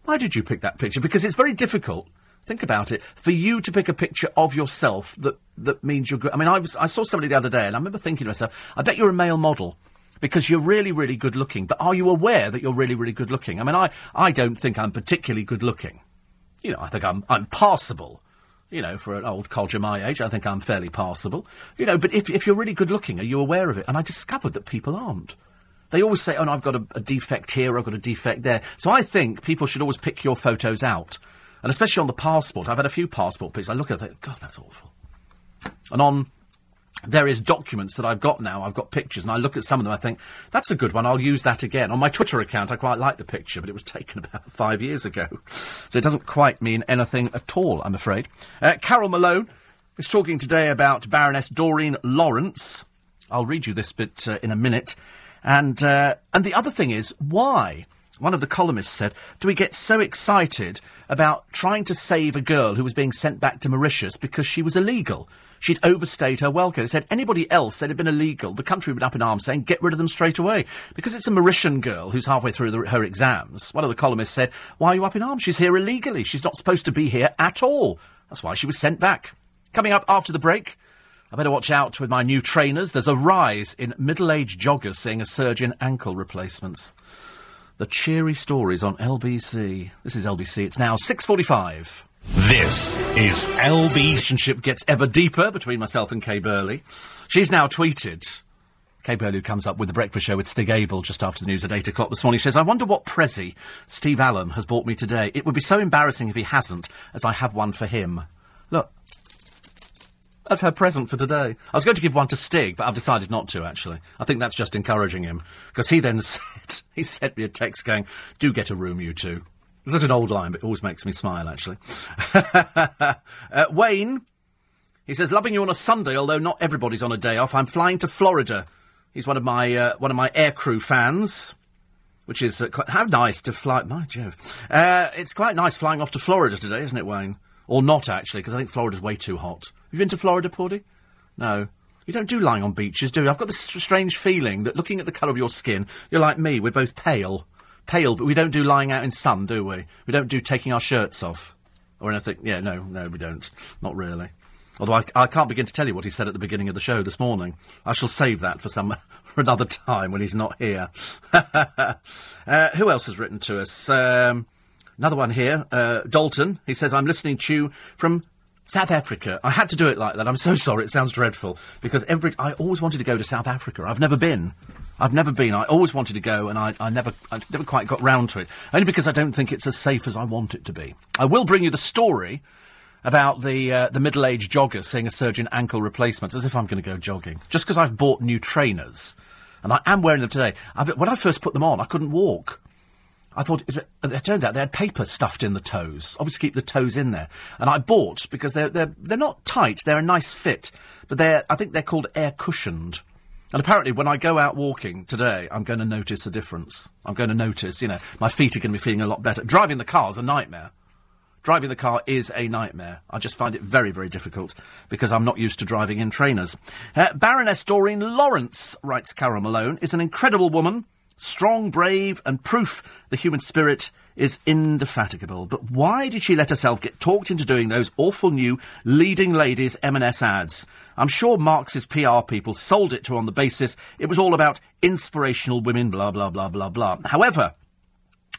why did you pick that picture? Because it's very difficult. Think about it. For you to pick a picture of yourself that, that means you're good. I mean, I, was, I saw somebody the other day and I remember thinking to myself, I bet you're a male model because you're really, really good looking. But are you aware that you're really, really good looking? I mean, I, I don't think I'm particularly good looking. You know, I think I'm, I'm passable. You know, for an old codger my age, I think I'm fairly passable. You know, but if, if you're really good looking, are you aware of it? And I discovered that people aren't. They always say, oh, no, I've got a, a defect here, I've got a defect there. So I think people should always pick your photos out. And especially on the passport. I've had a few passport pictures. I look at it and think, God, that's awful. And on various documents that I've got now, I've got pictures, and I look at some of them, I think, that's a good one, I'll use that again. On my Twitter account, I quite like the picture, but it was taken about five years ago. So it doesn't quite mean anything at all, I'm afraid. Uh, Carole Malone is talking today about Baroness Doreen Lawrence. I'll read you this bit uh, in a minute. And, uh, and the other thing is, why? One of the columnists said, Do we get so excited about trying to save a girl who was being sent back to Mauritius because she was illegal? She'd overstayed her welcome. They said anybody else it had been illegal, the country would up in arms saying get rid of them straight away. Because it's a Mauritian girl who's halfway through the, her exams, one of the columnists said, Why are you up in arms? She's here illegally. She's not supposed to be here at all. That's why she was sent back. Coming up after the break, I better watch out with my new trainers. There's a rise in middle aged joggers seeing a surge in ankle replacements. The cheery stories on LBC. This is LBC. It's now 6.45. This is LB. Relationship gets ever deeper between myself and Kay Burley. She's now tweeted. Kay Burley, who comes up with the breakfast show with Stig Abell just after the news at 8 o'clock this morning, She says, I wonder what Prezi Steve Allen has bought me today. It would be so embarrassing if he hasn't, as I have one for him. Look. That's her present for today. I was going to give one to Stig, but I've decided not to, actually. I think that's just encouraging him. Because he then said, he sent me a text going, do get a room, you two. Is that an old line, but it always makes me smile, actually. uh, Wayne, he says, loving you on a Sunday, although not everybody's on a day off. I'm flying to Florida. He's one of my, uh, one of my aircrew fans. Which is uh, quite, how nice to fly. My Jove. Uh, it's quite nice flying off to Florida today, isn't it, Wayne? Or not, actually, because I think Florida's way too hot. You been to Florida, Paudie? No. You don't do lying on beaches, do you? I've got this strange feeling that looking at the colour of your skin, you're like me, we're both pale. Pale, but we don't do lying out in sun, do we? We don't do taking our shirts off. Or anything. Yeah, no, no, we don't. Not really. Although I, I can't begin to tell you what he said at the beginning of the show this morning. I shall save that for some for another time when he's not here. uh, who else has written to us? Um, another one here, uh, Dalton. He says, "I'm listening to you from South Africa. I had to do it like that. I'm so sorry. It sounds dreadful because every I always wanted to go to South Africa. I've never been. I've never been. I always wanted to go, and I, I never, I never quite got round to it. Only because I don't think it's as safe as I want it to be. I will bring you the story about the uh, the middle-aged jogger seeing a surgeon ankle replacements, as if I'm going to go jogging, just because I've bought new trainers, and I am wearing them today. I've, when I first put them on, I couldn't walk. I thought it, it turns out they had paper stuffed in the toes, obviously keep the toes in there. And I bought because they're they're they're not tight, they're a nice fit, but they're I think they're called air cushioned. And apparently, when I go out walking today, I'm going to notice a difference. I'm going to notice, you know, my feet are going to be feeling a lot better. Driving the car is a nightmare. Driving the car is a nightmare. I just find it very, very difficult because I'm not used to driving in trainers. Uh, Baroness Doreen Lawrence, writes Carole Malone, is an incredible woman, strong, brave, and proof the human spirit is indefatigable. But why did she let herself get talked into doing those awful new leading ladies M&S ads? I'm sure Marks's PR people sold it to her on the basis it was all about inspirational women, blah, blah, blah, blah, blah. However,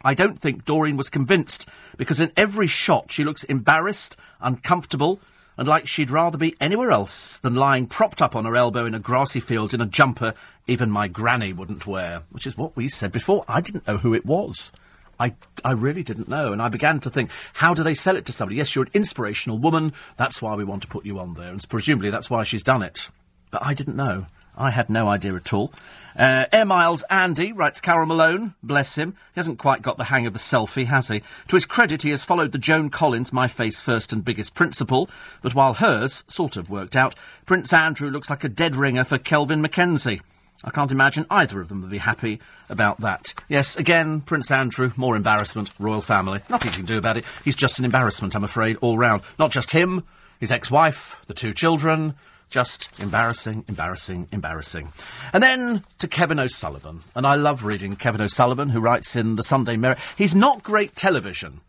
I don't think Doreen was convinced, because in every shot she looks embarrassed, uncomfortable, and like she'd rather be anywhere else than lying propped up on her elbow in a grassy field in a jumper even my granny wouldn't wear, which is what we said before. I didn't know who it was. I, I really didn't know. And I began to think, how do they sell it to somebody? Yes, you're an inspirational woman. That's why we want to put you on there. And presumably that's why she's done it. But I didn't know. I had no idea at all. Uh, Air Miles Andy writes Carole Malone, bless him. He hasn't quite got the hang of the selfie, has he? To his credit, he has followed the Joan Collins My Face First and Biggest principle, but while hers sort of worked out, Prince Andrew looks like a dead ringer for Kelvin Mackenzie. I can't imagine either of them would be happy about that. Yes, again, Prince Andrew, more embarrassment, royal family. Nothing you can do about it. He's just an embarrassment, I'm afraid, all round. Not just him, his ex-wife, the two children, just embarrassing, embarrassing, embarrassing. And then to Kevin O'Sullivan. And I love reading Kevin O'Sullivan, who writes in the Sunday Mirror. He's not great television.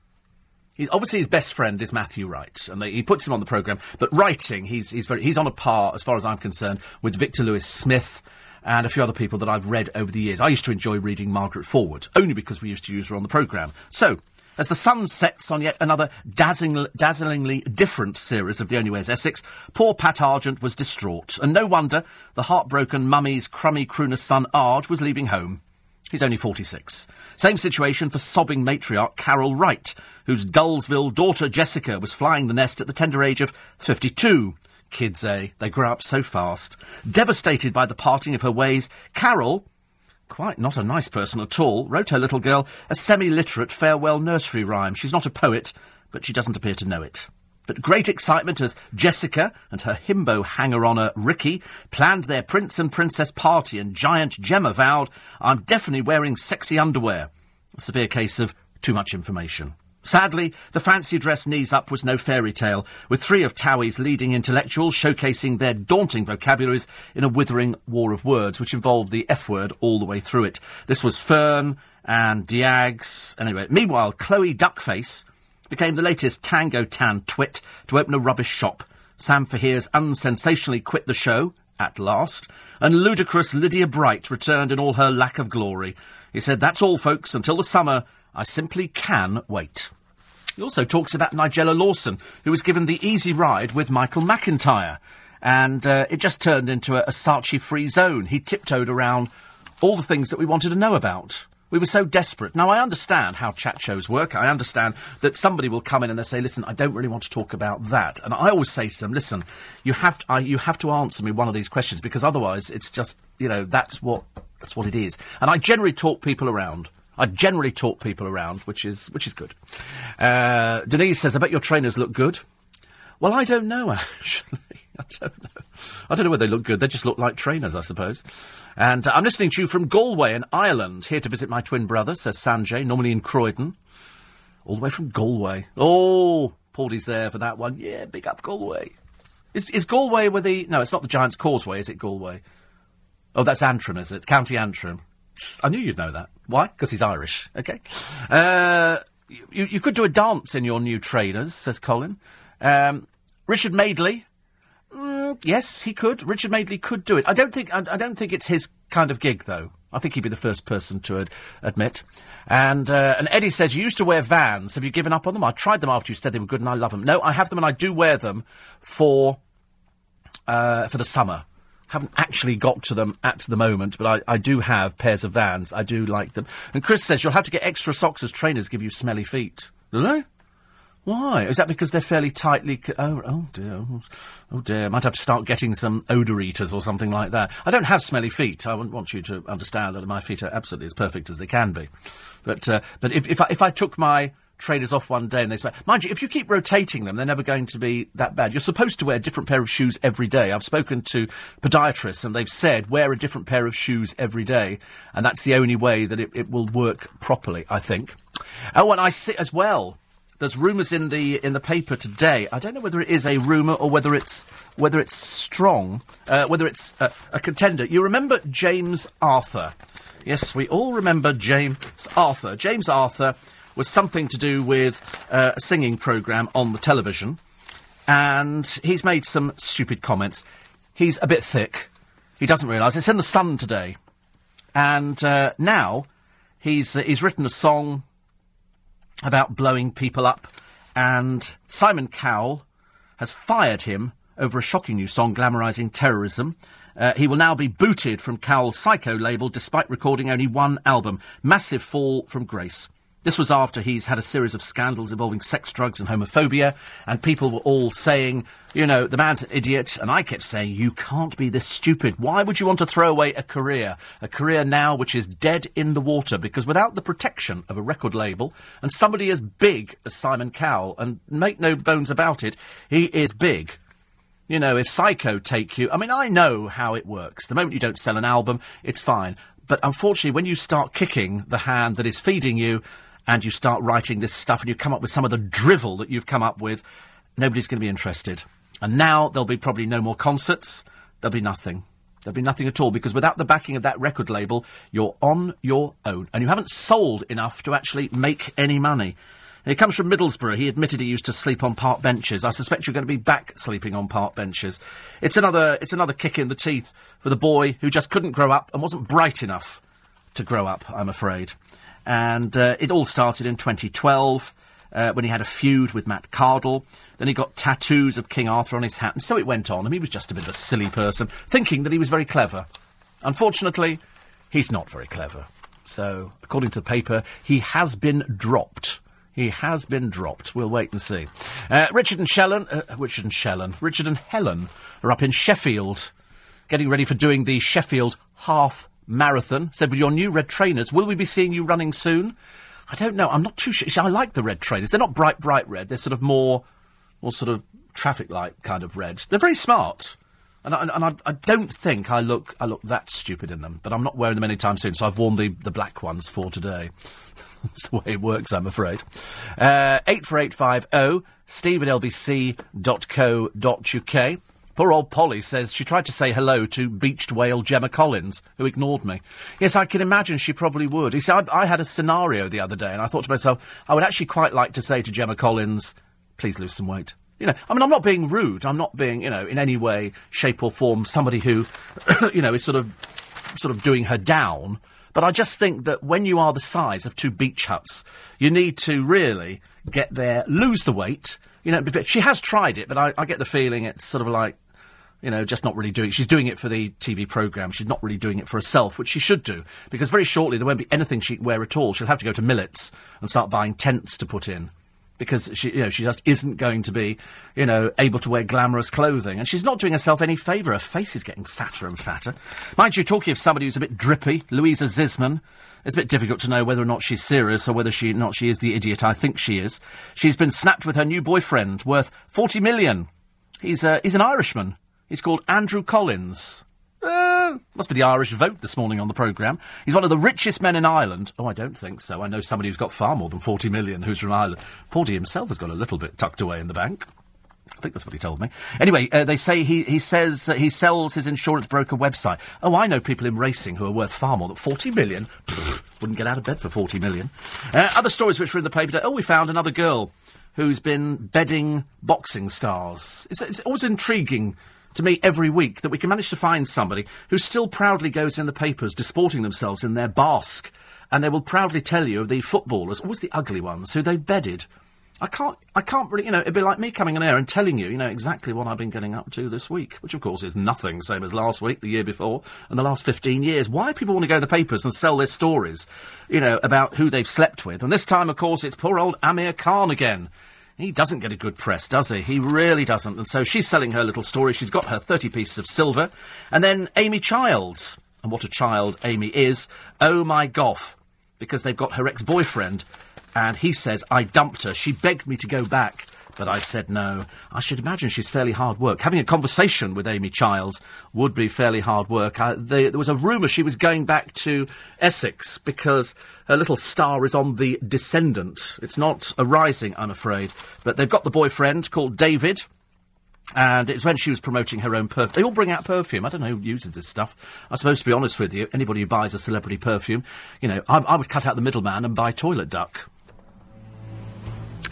He's, obviously, his best friend is Matthew Wright, and they, he puts him on the programme. But writing, he's, he's, very, he's on a par, as far as I'm concerned, with Victor Lewis Smith and a few other people that I've read over the years. I used to enjoy reading Margaret Forwood, only because we used to use her on the programme. So, as the sun sets on yet another dazzling, dazzlingly different series of The Only Way is Essex, poor Pat Argent was distraught, and no wonder the heartbroken mummy's crummy crooner son Arg was leaving home. He's only 46. Same situation for sobbing matriarch Carol Wright, whose Dullsville daughter Jessica was flying the nest at the tender age of 52. Kids, eh? They grow up so fast. Devastated by the parting of her ways, Carol, quite not a nice person at all, wrote her little girl a semi-literate farewell nursery rhyme. She's not a poet, but she doesn't appear to know it. But great excitement as Jessica and her himbo hanger-oner Ricky planned their prince and princess party and giant Gemma vowed, I'm definitely wearing sexy underwear. A severe case of too much information. Sadly, the fancy dress knees up was no fairy tale, with three of Towie's leading intellectuals showcasing their daunting vocabularies in a withering war of words, which involved the F word all the way through it. This was Ferne and Diags. Anyway, meanwhile, Chloe Duckface became the latest Tango Tan twit to open a rubbish shop. Sam Faiers unsensationally quit the show, at last, and ludicrous Lydia Bright returned in all her lack of glory. He said, That's all, folks, until the summer. I simply can wait. He also talks about Nigella Lawson, who was given the easy ride with Michael McIntyre. And uh, it just turned into a, a Saatchi free zone. He tiptoed around all the things that we wanted to know about. We were so desperate. Now, I understand how chat shows work. I understand that somebody will come in and they say, listen, I don't really want to talk about that. And I always say to them, listen, you have to, I, you have to answer me one of these questions because otherwise it's just, you know, that's what, that's what it is. And I generally talk people around. I generally talk people around, which is which is good. Uh, Denise says, "I bet your trainers look good." Well, I don't know actually. I don't know. I don't know whether they look good. They just look like trainers, I suppose. And uh, I'm listening to you from Galway in Ireland. Here to visit my twin brother, says Sanjay, normally in Croydon. All the way from Galway. Oh, Paudie's there for that one. Yeah, big up Galway. Is, is Galway where the... No, it's not the Giant's Causeway, is it, Galway? Oh, that's Antrim, is it? County Antrim. I knew you'd know that. Why? Because he's Irish. Okay. Uh, you, you could do a dance in your new trainers, says Colin. Um, Richard Madeley. Mm, yes, he could. Richard Madeley could do it. I don't think. I, I, don't think it's his kind of gig, though. I think he'd be the first person to ad- admit. And uh, and Eddie says you used to wear Vans. Have you given up on them? I tried them after you said they were good, and I love them. No, I have them, and I do wear them for uh, for the summer haven't actually got to them at the moment, but I, I do have pairs of Vans. I do like them. And Chris says you'll have to get extra socks as trainers give you smelly feet. Do they? Why? Is that because they're fairly tightly? Co- oh, oh dear, oh dear. Might have to start getting some odour eaters or something like that. I don't have smelly feet. I wouldn't want you to understand that my feet are absolutely as perfect as they can be. But uh, but if if I, if I took my trainers off one day and they smell. Mind you, if you keep rotating them, they're never going to be that bad. You're supposed to wear a different pair of shoes every day. I've spoken to podiatrists and they've said wear a different pair of shoes every day, and that's the only way that it, it will work properly, I think. Oh, and I see as well. There's rumours in the in the paper today. I don't know whether it is a rumour or whether it's whether it's strong, uh, whether it's a, a contender. You remember James Arthur? Yes, we all remember James Arthur. James Arthur was something to do with uh, a singing programme on the television, and he's made some stupid comments. He's a bit thick. He doesn't realise it's in the Sun today, and uh, now he's uh, he's written a song about blowing people up, and Simon Cowell has fired him over a shocking new song glamorising terrorism. Uh, he will now be booted from Cowell's Syco label despite recording only one album. Massive fall from grace. This was after he's had a series of scandals involving sex, drugs, and homophobia, and people were all saying, you know, the man's an idiot, and I kept saying, you can't be this stupid. Why would you want to throw away a career? A career now which is dead in the water, because without the protection of a record label, and somebody as big as Simon Cowell, and make no bones about it, he is big. You know, if Syco take you, I mean, I know how it works. The moment you don't sell an album, it's fine. But unfortunately, when you start kicking the hand that is feeding you, and you start writing this stuff and you come up with some of the drivel that you've come up with, nobody's going to be interested. And now there'll be probably no more concerts. There'll be nothing. There'll be nothing at all because without the backing of that record label, you're on your own. And you haven't sold enough to actually make any money. He comes from Middlesbrough. He admitted he used to sleep on park benches. I suspect you're going to be back sleeping on park benches. It's another, it's another kick in the teeth for the boy who just couldn't grow up and wasn't bright enough to grow up, I'm afraid. And uh, it all started in 2012 uh, when he had a feud with Matt Cardle. Then he got tattoos of King Arthur on his hat, and so it went on. And he was just a bit of a silly person, thinking that he was very clever. Unfortunately, he's not very clever. So, according to the paper, he has been dropped. He has been dropped. We'll wait and see. Uh, Richard and Shellen, uh, Richard and Shellen, Richard and Helen are up in Sheffield, getting ready for doing the Sheffield Half Marathon. Said, with your new red trainers, will we be seeing you running soon? I don't know. I'm not too sure. See, I like the red trainers. They're not bright, bright red. They're sort of more, more sort of traffic light kind of red. They're very smart. And, I, and I, I, don't think I look I look that stupid in them, but I'm not wearing them anytime soon. So I've worn the, the black ones for today. That's the way it works, I'm afraid. Uh, eight four eight five zero. Oh, Steve at lbc.co.uk. Poor old Polly says she tried to say hello to beached whale Gemma Collins, who ignored me. Yes, I can imagine she probably would. You see, I, I had a scenario the other day, and I thought to myself, I would actually quite like to say to Gemma Collins, please lose some weight. You know, I mean, I'm not being rude. I'm not being, you know, in any way, shape or form somebody who, you know, is sort of, sort of doing her down. But I just think that when you are the size of two beach huts, you need to really get there, lose the weight. You know, she has tried it, but I, I get the feeling it's sort of like you know, just not really doing. She's doing it for the TV program. She's not really doing it for herself, which she should do, because very shortly there won't be anything she can wear at all. She'll have to go to Millets and start buying tents to put in. Because she, you know, she just isn't going to be, you know, able to wear glamorous clothing, and she's not doing herself any favour. Her face is getting fatter and fatter. Mind you, talking of somebody who's a bit drippy, Louisa Zissman. It's a bit difficult to know whether or not she's serious or whether she not she is the idiot I think she is. She's been snapped with her new boyfriend, worth forty million. He's uh, he's an Irishman. He's called Andrew Collins. Uh, must be the Irish vote this morning on the programme. He's one of the richest men in Ireland. Oh, I don't think so. I know somebody who's got far more than 40 million who's from Ireland. Paudie himself has got a little bit tucked away in the bank. I think that's what he told me. Anyway, uh, they say he, he says uh, he sells his insurance broker website. Oh, I know people in racing who are worth far more than 40 million. Pfft, wouldn't get out of bed for 40 million. Uh, other stories which were in the paper today. Oh, we found another girl who's been bedding boxing stars. It's, it's always intriguing to me every week that we can manage to find somebody who still proudly goes in the papers disporting themselves in their basque, and they will proudly tell you of the footballers, always the ugly ones, who they've bedded. I can't, I can't really, you know, it'd be like me coming on air and telling you, you know, exactly what I've been getting up to this week, which of course is nothing, same as last week, the year before, and the last 15 years. Why people want to go to the papers and sell their stories, you know, about who they've slept with? And this time, of course, it's poor old Amir Khan again. He doesn't get a good press, does he? He really doesn't. And so she's selling her little story. She's got her 30 pieces of silver. And then Amy Childs. And what a child Amy is. Oh my goff. Because they've got her ex boyfriend. And he says, I dumped her. She begged me to go back. But I said no. I should imagine she's fairly hard work. Having a conversation with Amy Childs would be fairly hard work. Uh, I, they, there was a rumour she was going back to Essex because her little star is on The Descendant. It's not a rising, I'm afraid. But they've got the boyfriend called David. And it's when she was promoting her own perfume. They all bring out perfume. I don't know who uses this stuff. I suppose, to be honest with you, anybody who buys a celebrity perfume, you know, I, I would cut out the middleman and buy toilet duck.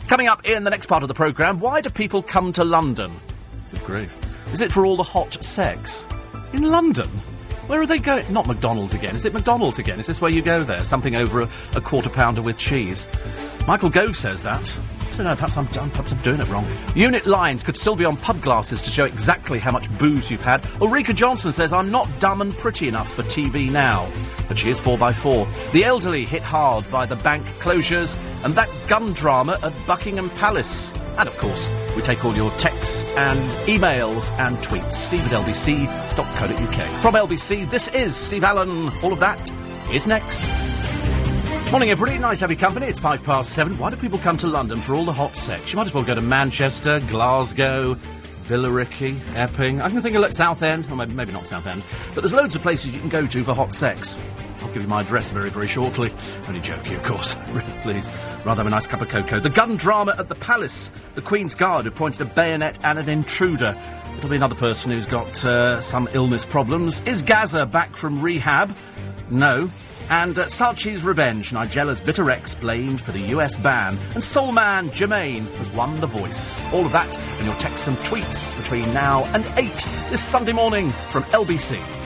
Coming up in the next part of the programme, why do people come to London? Good grief. Is it for all the hot sex? In London? Where are they going? Not McDonald's again. Is it McDonald's again? Is this where you go there? Something over a, a quarter pounder with cheese. Michael Gove says that. I don't know, perhaps I'm, perhaps I'm doing it wrong. Unit lines could still be on pub glasses to show exactly how much booze you've had. Ulrika Jonsson says, I'm not dumb and pretty enough for TV now. But she is 4x4. The elderly hit hard by the bank closures and that gun drama at Buckingham Palace. And of course, we take all your texts and emails and tweets. Steve at lbc.co.uk. From LBC, this is Steve Allen. All of that is next. Morning, everybody. Nice to have your company. It's five past seven. Why do people come to London for all the hot sex? You might as well go to Manchester, Glasgow, Billericay, Epping. I can think of like Southend, or maybe, maybe not Southend, but there's loads of places you can go to for hot sex. I'll give you my address very, very shortly. Only joking, of course. Really please. Rather have a nice cup of cocoa. The gun drama at the palace. The Queen's Guard who pointed a bayonet at an intruder. It'll be another person who's got uh, some illness problems. Is Gazza back from rehab? No. And uh, Saatchi's revenge, Nigella's bitter ex blamed for the US ban. And soul man Jermaine has won the voice. All of that in your texts and tweets between now and 8 this Sunday morning from LBC.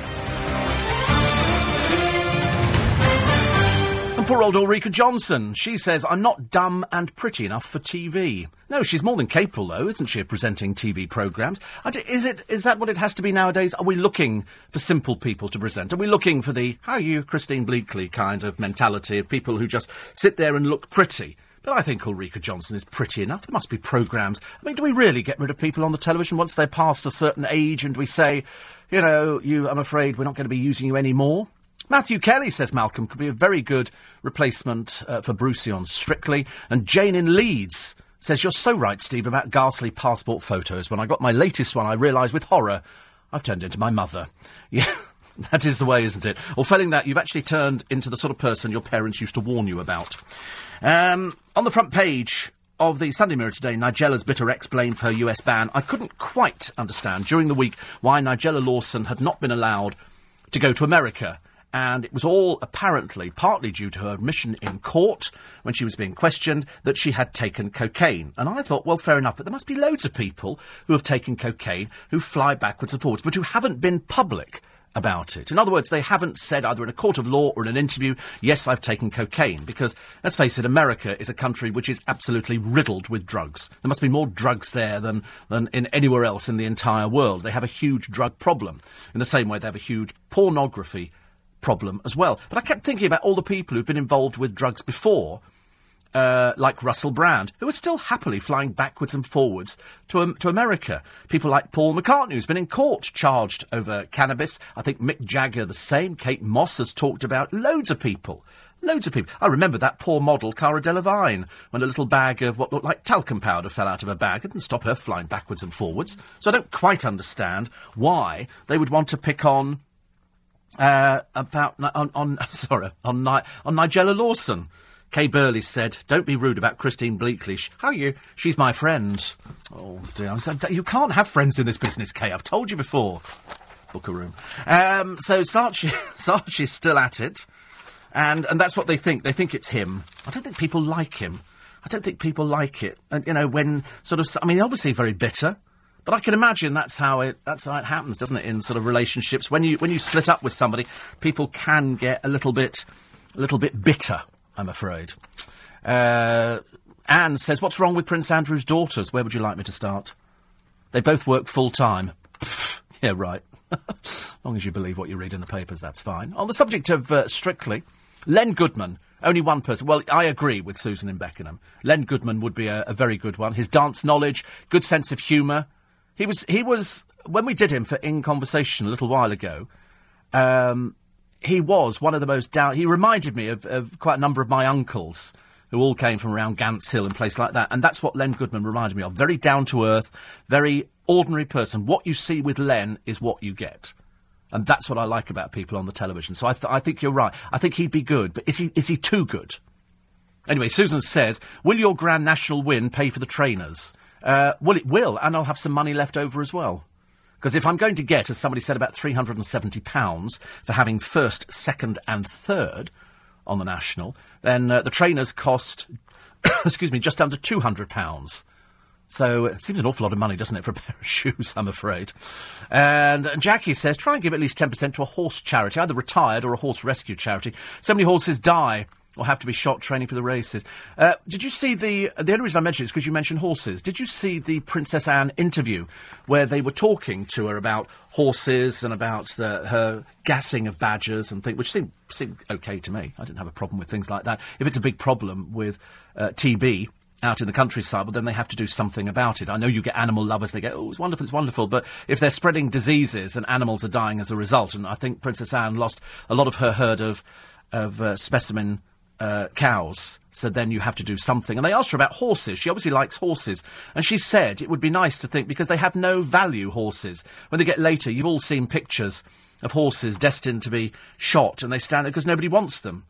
Poor old Ulrika Jonsson. She says, I'm not dumb and pretty enough for TV. No, she's more than capable, though, isn't she, of presenting TV programmes? Is it? Is that what it has to be nowadays? Are we looking for simple people to present? Are we looking for the how you, Christine Bleakley kind of mentality of people who just sit there and look pretty? But I think Ulrika Jonsson is pretty enough. There must be programmes. I mean, do we really get rid of people on the television once they're past a certain age and we say, you know, you, I'm afraid we're not going to be using you anymore? Matthew Kelly says Malcolm could be a very good replacement uh, for Brucey on Strictly. And Jane in Leeds says, You're so right, Steve, about ghastly passport photos. When I got my latest one, I realised with horror I've turned into my mother. Yeah. That is the way, isn't it? Or failing that, you've actually turned into the sort of person your parents used to warn you about. Um, on the front page of the Sunday Mirror today, Nigella's bitter ex blamed for her US ban. I couldn't quite understand during the week why Nigella Lawson had not been allowed to go to America and it was all apparently partly due to her admission in court when she was being questioned that she had taken cocaine. And I thought, well, fair enough, but there must be loads of people who have taken cocaine who fly backwards and forwards, but who haven't been public about it. In other words, they haven't said either in a court of law or in an interview, yes, I've taken cocaine. Because, let's face it, America is a country which is absolutely riddled with drugs. There must be more drugs there than, than in anywhere else in the entire world. They have a huge drug problem. In the same way, they have a huge pornography problem as well. But I kept thinking about all the people who've been involved with drugs before. Uh, like Russell Brand, who are still happily flying backwards and forwards to, um, to America. People like Paul McCartney, who's been in court charged over cannabis. I think Mick Jagger the same. Kate Moss has talked about loads of people. Loads of people. I remember that poor model, Cara Delevingne, when a little bag of what looked like talcum powder fell out of her bag. It didn't stop her flying backwards and forwards. So I don't quite understand why they would want to pick on uh, about on, on sorry on on Nigella Lawson. Kay Burley said, "Don't be rude about Christine Bleakley. How are you? She's my friend." Oh dear, you can't have friends in this business, Kay. I've told you before. Book a room. Um, so Saatchi, Saatchi's still at it, and and that's what they think. They think it's him. I don't think people like him. I don't think people like it. And you know, when sort of, I mean, obviously very bitter. But I can imagine that's how it that's how it happens, doesn't it? In sort of relationships, when you when you split up with somebody, people can get a little bit a little bit bitter. I'm afraid. Uh, Anne says, "What's wrong with Prince Andrew's daughters? Where would you like me to start? They both work full time. yeah, right. as long as you believe what you read in the papers, that's fine. On the subject of uh, Strictly, Len Goodman Only one person. Well, I agree with Susan in Beckenham. Len Goodman would be a, a very good one. His dance knowledge, good sense of humour. He was, he was, when we did him for In Conversation a little while ago, um, he was one of the most down. He reminded me of, of quite a number of my uncles who all came from around Gants Hill and places like that. And that's what Len Goodman reminded me of. Very down to earth, very ordinary person. What you see with Len is what you get. And that's what I like about people on the television. So I, th- I think you're right. I think he'd be good, but is he, is he too good? Anyway, Susan says, Will your Grand National win pay for the trainers? Uh, well, it will, and I'll have some money left over as well. Because if I'm going to get, as somebody said, about £370 for having first, second, and third on the national, then uh, the trainers cost, excuse me, just under £200. So it seems an awful lot of money, doesn't it, for a pair of shoes, I'm afraid. And, and Jackie says, try and give at least 10% to a horse charity, either retired or a horse rescue charity. So many horses die or have to be shot training for the races. Uh, did you see the? The only reason I mentioned it is because you mentioned horses. Did you see the Princess Anne interview where they were talking to her about horses and about the, her gassing of badgers and things, which seemed seemed okay to me. I didn't have a problem with things like that. If it's a big problem with uh, TB, out in the countryside, but then they have to do something about it. I know you get animal lovers, they go, oh, it's wonderful, it's wonderful, but if they're spreading diseases and animals are dying as a result, and I think Princess Anne lost a lot of her herd of, of uh, specimen uh, cows, so then you have to do something. And they asked her about horses. She obviously likes horses. And she said it would be nice to think, because they have no value, horses. When they get later, you've all seen pictures of horses destined to be shot, and they stand there because nobody wants them.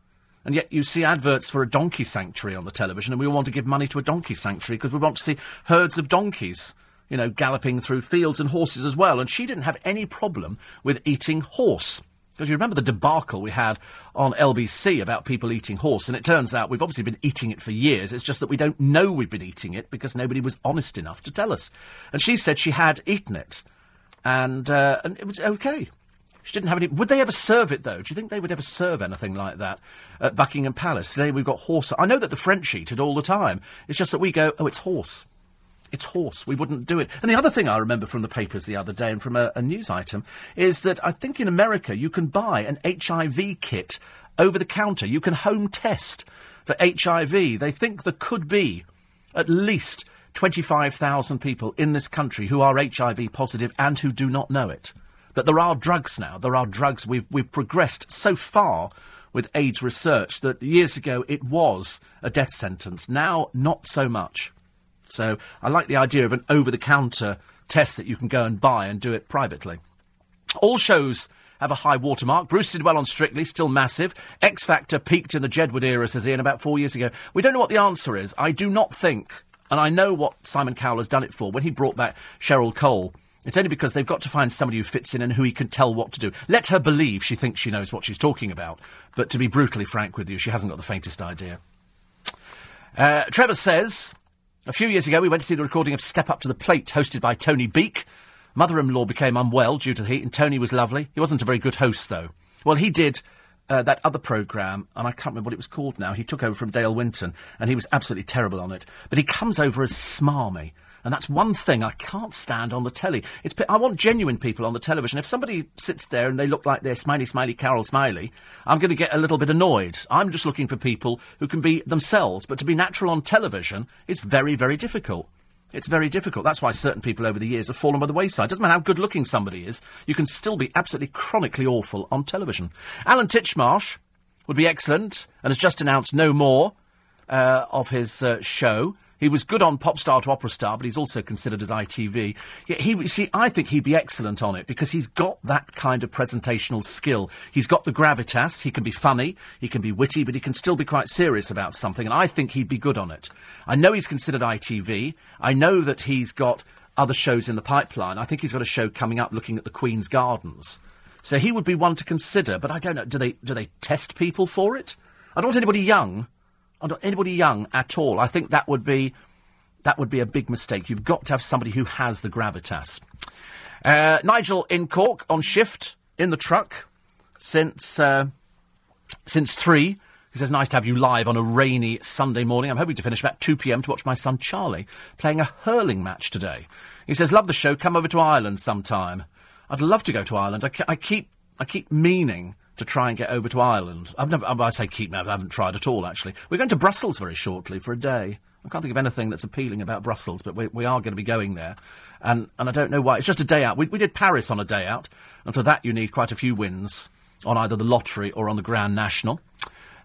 And yet you see adverts for a donkey sanctuary on the television, and we all want to give money to a donkey sanctuary because we want to see herds of donkeys, you know, galloping through fields and horses as well. And she didn't have any problem with eating horse. Because you remember the debacle we had on LBC about people eating horse, and it turns out we've obviously been eating it for years. It's just that we don't know we've been eating it because nobody was honest enough to tell us. And she said she had eaten it, and uh, and it was okay. She didn't have any. Would they ever serve it though? Do you think they would ever serve anything like that at Buckingham Palace? Today we've got horse. I know that the French eat it all the time. It's just that we go, oh, it's horse. It's horse. We wouldn't do it. And the other thing I remember from the papers the other day and from a, a news item is that I think in America you can buy an HIV kit over the counter. You can home test for HIV. They think there could be at least 25,000 people in this country who are HIV positive and who do not know it. That there are drugs now. There are drugs. We've, we've progressed so far with AIDS research that years ago it was a death sentence. Now, not so much. So I like the idea of an over the counter test that you can go and buy and do it privately. All shows have a high watermark. Bruce did well on Strictly, still massive. X Factor peaked in the Jedward era, says Ian, about four years ago. We don't know what the answer is. I do not think, and I know what Simon Cowell has done it for, when he brought back Cheryl Cole. It's only because they've got to find somebody who fits in and who he can tell what to do. Let her believe she thinks she knows what she's talking about. But to be brutally frank with you, she hasn't got the faintest idea. Uh, Trevor says, a few years ago, we went to see the recording of Step Up to the Plate, hosted by Tony Beak. Mother in law became unwell due to the heat, and Tony was lovely. He wasn't a very good host, though. Well, he did uh, that other programme, and I can't remember what it was called now. He took over from Dale Winton, and he was absolutely terrible on it. But he comes over as smarmy. And that's one thing I can't stand on the telly. It's, I want genuine people on the television. If somebody sits there and they look like they're smiley, smiley, Carol Smillie, I'm going to get a little bit annoyed. I'm just looking for people who can be themselves. But to be natural on television is very, very difficult. It's very difficult. That's why certain people over the years have fallen by the wayside. Doesn't matter how good looking somebody is, you can still be absolutely chronically awful on television. Alan Titchmarsh would be excellent and has just announced no more uh, of his uh, show. He was good on Pop Star to Opera Star, but he's also considered as ITV. he, see, I think he'd be excellent on it because he's got that kind of presentational skill. He's got the gravitas. He can be funny, he can be witty, but he can still be quite serious about something, and I think he'd be good on it. I know he's considered ITV. I know that he's got other shows in the pipeline. I think he's got a show coming up looking at the Queen's Gardens. So he would be one to consider, but I don't know. Do they do they test people for it? I don't want anybody young anybody young at all. I think that would be that would be a big mistake. You've got to have somebody who has the gravitas. Uh, Nigel in Cork on shift in the truck since uh, since three. He says, nice to have you live on a rainy Sunday morning. I'm hoping to finish about 2 p.m. to watch my son Charlie playing a hurling match today. He says, love the show. Come over to Ireland sometime. I'd love to go to Ireland. I, I keep, I keep meaning to try and get over to Ireland. I've never, I say keep I haven't tried at all, actually. We're going to Brussels very shortly for a day. I can't think of anything that's appealing about Brussels, but we, we are going to be going there. And, and I don't know why. It's just a day out. We, we did Paris on a day out, and for that you need quite a few wins on either the lottery or on the Grand National.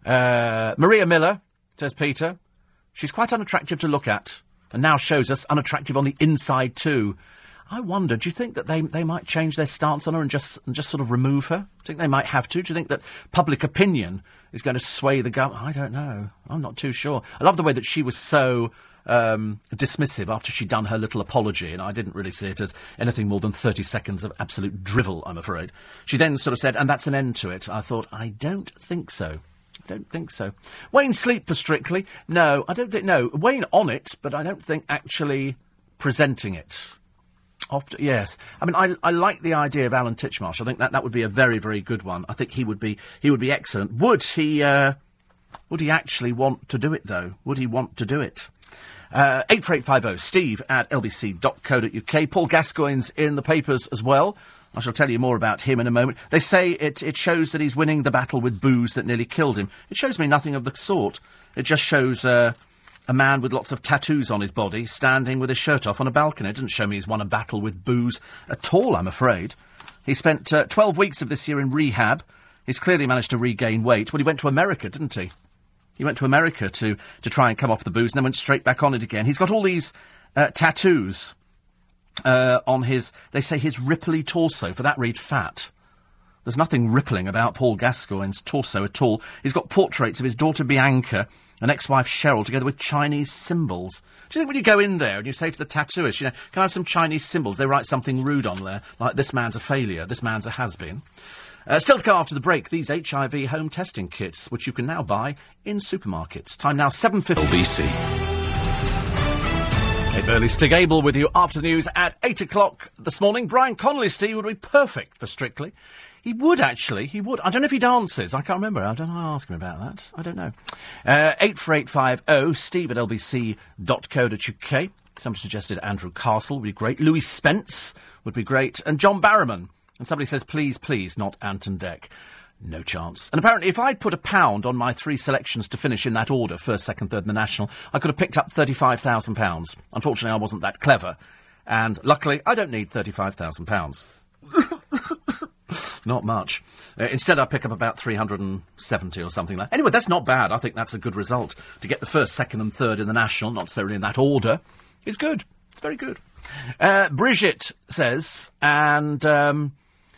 Uh, Maria Miller, says Peter. She's quite unattractive to look at, and now shows us unattractive on the inside too. I wonder, do you think that they, they might change their stance on her and just, and just sort of remove her? Do you think they might have to? Do you think that public opinion is going to sway the government? I don't know. I'm not too sure. I love the way that she was so um, dismissive after she'd done her little apology, and I didn't really see it as anything more than 30 seconds of absolute drivel, I'm afraid. She then sort of said, and that's an end to it. I thought, I don't think so. I don't think so. Wayne sleep for Strictly? No, I don't think. No, Wayne on it, but I don't think actually presenting it. Often, yes. I mean, I, I like the idea of Alan Titchmarsh. I think that, that would be a very, very good one. I think he would be he would be excellent. Would he? Uh, would he actually want to do it though? Would he want to do it? Uh, 84850 steve at lbc.co.uk. Paul Gascoigne's in the papers as well. I shall tell you more about him in a moment. They say it, it shows that he's winning the battle with booze that nearly killed him. It shows me nothing of the sort. It just shows uh, a man with lots of tattoos on his body standing with his shirt off on a balcony. It doesn't show me he's won a battle with booze at all, I'm afraid. He spent uh, 12 weeks of this year in rehab. He's clearly managed to regain weight. Well, he went to America, didn't he? He went to America to, to try and come off the booze and then went straight back on it again. He's got all these uh, tattoos uh, on his, they say his ripply torso. For that, read fat. There's nothing rippling about Paul Gascoigne's torso at all. He's got portraits of his daughter Bianca and ex-wife Cheryl together with Chinese symbols. Do you think when you go in there and you say to the tattooist, you know, can I have some Chinese symbols? They write something rude on there, like this man's a failure, this man's a has-been. Uh, still to come after the break, these HIV home testing kits, which you can now buy in supermarkets. Time now, 7.50. LBC. Kay, Burley Stig Abell with you after the news at 8 o'clock this morning. Brian Conley, Steve, would be perfect for Strictly. He would actually. He would. I don't know if he dances. I can't remember. I don't know. I'll ask him about that. I don't know. Uh, 84850 steve at lbc.co.uk. Somebody suggested Andrew Castle would be great. Louie Spence would be great. And John Barrowman. And somebody says, please, please, not Anton du Beke. No chance. And apparently, if I'd put a pound on my three selections to finish in that order, first, second, third, and the national, I could have picked up £35,000. Unfortunately, I wasn't that clever. And luckily, I don't need £35,000. not much. Uh, instead, I pick up about 370 or something like Anyway, that's not bad. I think that's a good result. To get the first, second, and third in the national, not necessarily in that order, is good. It's very good. Uh, Bridget says, and um,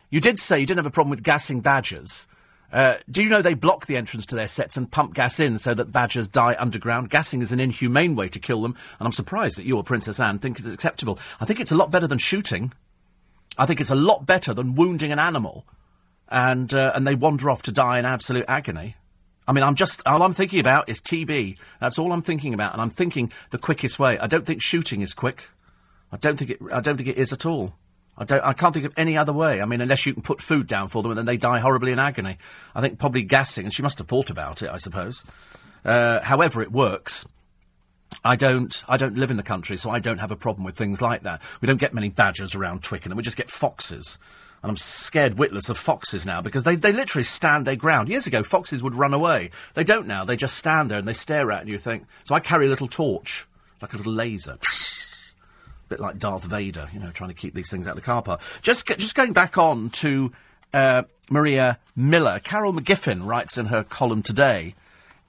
you did say you didn't have a problem with gassing badgers. Uh, do you know they block the entrance to their setts and pump gas in so that badgers die underground? Gassing is an inhumane way to kill them, and I'm surprised that you or Princess Anne think it's acceptable. I think it's a lot better than shooting. I think it's a lot better than wounding an animal, and uh, and they wander off to die in absolute agony. I mean, I'm just all I'm thinking about is TB. That's all I'm thinking about, and I'm thinking the quickest way. I don't think shooting is quick. I don't think it. I don't think it is at all. I don't. I can't think of any other way. I mean, unless you can put food down for them and then they die horribly in agony. I think probably gassing, and she must have thought about it. I suppose. Uh, however, it works. I don't. I don't live in the country, so I don't have a problem with things like that. We don't get many badgers around Twickenham. We just get foxes. And I'm scared witless of foxes now because they, they literally stand their ground. Years ago, foxes would run away. They don't now. They just stand there and they stare at you. Think. So I carry a little torch, like a little laser a bit like Darth Vader, you know, trying to keep these things out of the car park. Just, just going back on to uh, Maria Miller. Carol McGiffin writes in her column today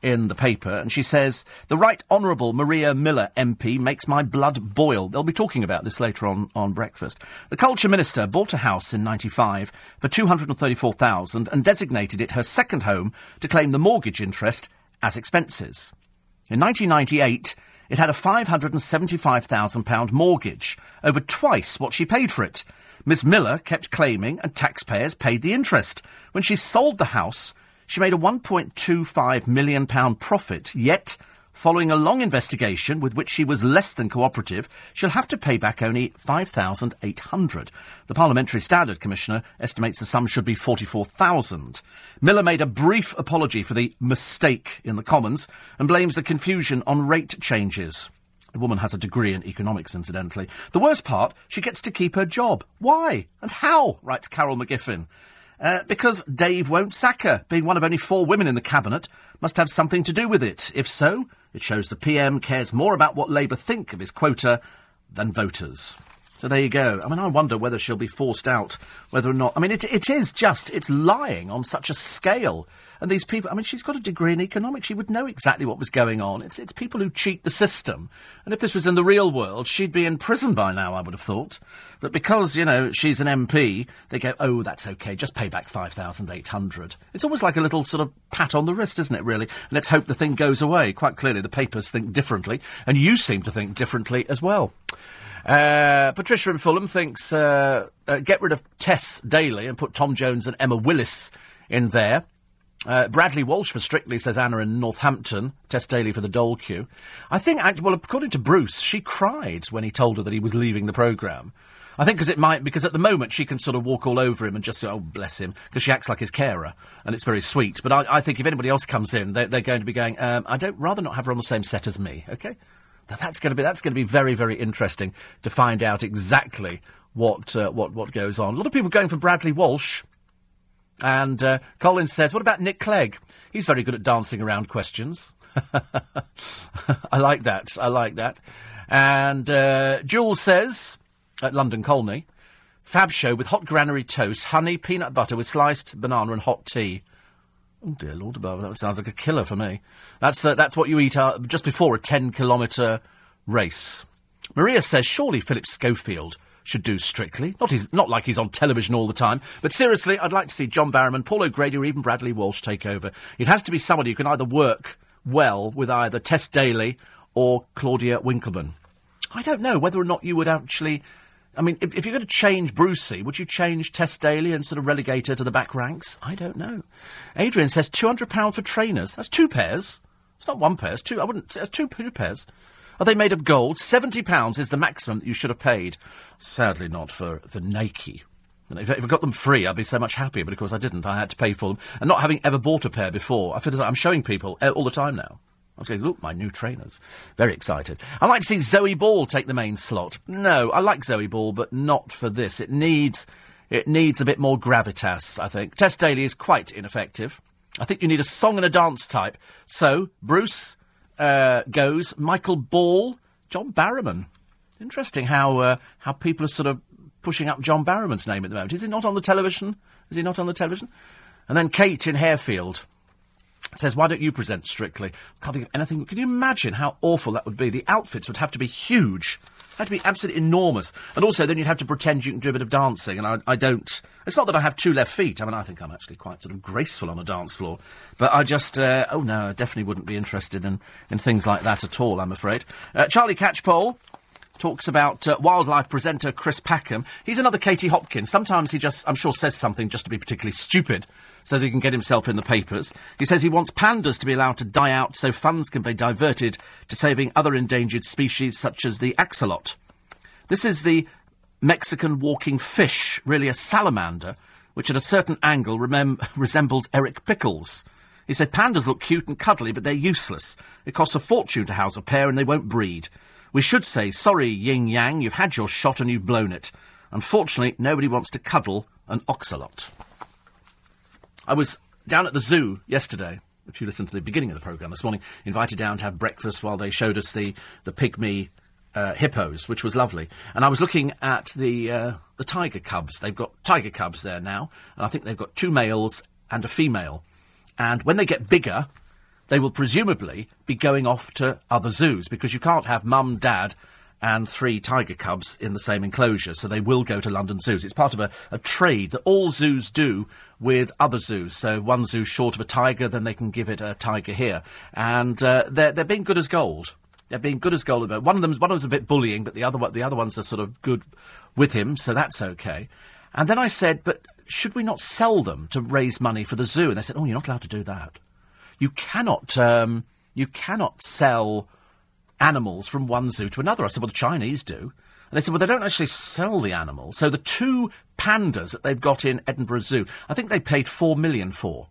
in the paper, and she says, The Right Honourable Maria Miller MP makes my blood boil. They'll be talking about this later on on breakfast. The Culture Minister bought a house in 95 for 234000 and designated it her second home to claim the mortgage interest as expenses. In 1998, it had a £575,000 mortgage, over twice what she paid for it. Miss Miller kept claiming, and taxpayers paid the interest. When she sold the house, she made a £1.25 million profit, yet Following a long investigation with which she was less than cooperative, she'll have to pay back only 5,800. The Parliamentary Standard Commissioner estimates the sum should be 44,000. Miller made a brief apology for the mistake in the Commons and blames the confusion on rate changes. The woman has a degree in economics, incidentally. The worst part, she gets to keep her job. Why? And how? writes Carol McGiffin. Uh, because Dave won't sack her. Being one of only four women in the cabinet must have something to do with it. If so, it shows the PM cares more about what Labour think of his quota than voters. So there you go. I mean, I wonder whether she'll be forced out, whether or not. I mean, it, it is just, it's lying on such a scale. And these people, I mean, she's got a degree in economics. She would know exactly what was going on. It's, it's people who cheat the system. And if this was in the real world, she'd be in prison by now, I would have thought. But because, you know, she's an MP, they go, oh, that's okay, just pay back 5,800. It's almost like a little sort of pat on the wrist, isn't it, really? Let's hope the thing goes away. Quite clearly, the papers think differently, and you seem to think differently as well. Uh, Patricia in Fulham thinks uh, uh, get rid of Tess Daly and put Tom Jones and Emma Willis in there. Uh, Bradley Walsh for Strictly, says Anna in Northampton. Tess Daly for the Dole Queue. I think, well, according to Bruce, she cried when he told her that he was leaving the programme. I think because it might, because at the moment she can sort of walk all over him and just say, oh, bless him, because she acts like his carer, and it's very sweet. But I, I think if anybody else comes in, they're, they're going to be going, um, I don't, rather not have her on the same set as me, okay? That's going to be, that's going to be very, very interesting to find out exactly what, uh, what, what goes on. A lot of people going for Bradley Walsh. And uh, Colin says, what about Nick Clegg? He's very good at dancing around questions. I like that. I like that. And uh, Jules says, at London Colney, Fab show with hot granary toast, honey, peanut butter with sliced banana and hot tea. Oh dear Lord above, that sounds like a killer for me. That's uh, that's what you eat uh, just before a ten kilometre race. Maria says surely Philip Schofield should do Strictly. Not, he's, not like he's on television all the time. But seriously, I'd like to see John Barrowman, Paul O'Grady, or even Bradley Walsh take over. It has to be somebody who can either work well with either Tess Daly or Claudia Winkleman. I don't know whether or not you would actually. I mean, if, if you're going to change Brucey, would you change Tess Daly and sort of relegate her to the back ranks? I don't know. Adrian says £200 for trainers. That's two pairs. It's not one pair, it's two. I wouldn't. It's two, two pairs. Are they made of gold? £70 is the maximum that you should have paid. Sadly, not for, for Nike. If, I got them free, I'd be so much happier, but of course I didn't. I had to pay for them. And not having ever bought a pair before, I feel as I'm showing people all the time now. I'm saying, look, my new trainers. Very excited. I'd like to see Zoe Ball take the main slot. No, I like Zoe Ball, but not for this. It needs, it needs a bit more gravitas, I think. Tess Daly is quite ineffective. I think you need a song and a dance type. So, Bruce, uh, goes Michael Ball, John Barrowman. Interesting how uh, how people are sort of pushing up John Barrowman's name at the moment. Is he not on the television? Is he not on the television? And then Kate in Harefield says, "Why don't you present Strictly?" Can't think of anything. Can you imagine how awful that would be? The outfits would have to be huge had to be absolutely enormous. And also, then you'd have to pretend you can do a bit of dancing, and I, I don't. It's not that I have two left feet. I mean, I think I'm actually quite sort of graceful on a dance floor. But I just, uh, oh no, I definitely wouldn't be interested in, in things like that at all, I'm afraid. Uh, Charlie Catchpole talks about uh, wildlife presenter Chris Packham. He's another Katie Hopkins. Sometimes he just, I'm sure, says something just to be particularly stupid so that he can get himself in the papers. He says he wants pandas to be allowed to die out so funds can be diverted to saving other endangered species such as the axolotl. This is the Mexican walking fish, really a salamander, which at a certain angle remem- resembles Eric Pickles. He said pandas look cute and cuddly, but they're useless. It costs a fortune to house a pair and they won't breed. We should say, sorry, yin yang, you've had your shot and you've blown it. Unfortunately, nobody wants to cuddle an oxalot. I was down at the zoo yesterday. If you listened to the beginning of the programme this morning, invited down to have breakfast while they showed us the, the pygmy uh, hippos, which was lovely. And I was looking at the uh, the tiger cubs. They've got tiger cubs there now, and I think they've got two males and a female. And when they get bigger, they will presumably be going off to other zoos because you can't have mum, dad, and three tiger cubs in the same enclosure. So they will go to London zoos. It's part of a, a trade that all zoos do with other zoos. So one zoo's short of a tiger, then they can give it a tiger here. And uh, they're, they're being good as gold. They're being good as gold. One of them, one of them's a bit bullying, but the other the other ones are sort of good with him, so that's okay. And then I said, but should we not sell them to raise money for the zoo? And they said, oh, you're not allowed to do that. You cannot, um, you cannot sell animals from one zoo to another. I said, well, the Chinese do. And they said, well, they don't actually sell the animals. So the two pandas that they've got in Edinburgh Zoo, I think they paid four million for.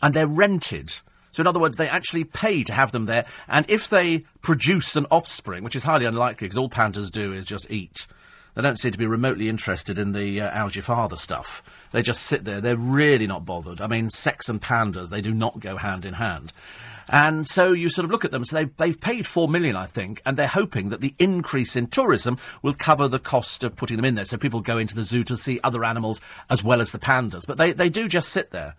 And they're rented. So, in other words, they actually pay to have them there. And if they produce an offspring, which is highly unlikely because all pandas do is just eat, They don't seem to be remotely interested in the uh, your father stuff. They just sit there. They're really not bothered. I mean, sex and pandas, they do not go hand in hand. And so you sort of look at them. So they've, they've paid four million, I think, and they're hoping that the increase in tourism will cover the cost of putting them in there. So people go into the zoo to see other animals as well as the pandas. But they, they do just sit there.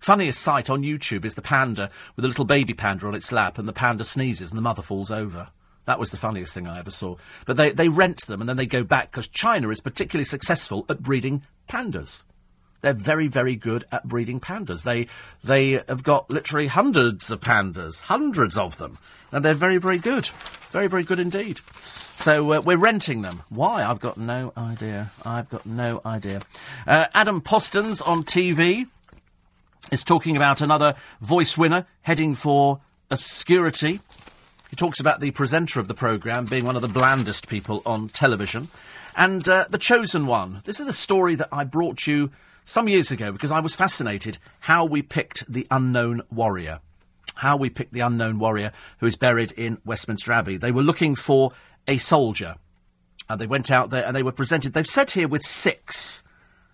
Funniest sight on YouTube is the panda with a little baby panda on its lap, and the panda sneezes and the mother falls over. That was the funniest thing I ever saw. But they, they rent them and then they go back because China is particularly successful at breeding pandas. They're very, very good at breeding pandas. They they have got literally hundreds of pandas, hundreds of them, and they're very, very good, very, very good indeed. So uh, we're renting them. Why? I've got no idea. I've got no idea. Uh, Adam Postans on TV is talking about another voice winner heading for obscurity. He talks about the presenter of the programme being one of the blandest people on television. And uh, The Chosen One. This is a story that I brought you some years ago because I was fascinated how we picked the unknown warrior. How we picked the unknown warrior who is buried in Westminster Abbey. They were looking for a soldier. And they went out there and they were presented, they've said here with six,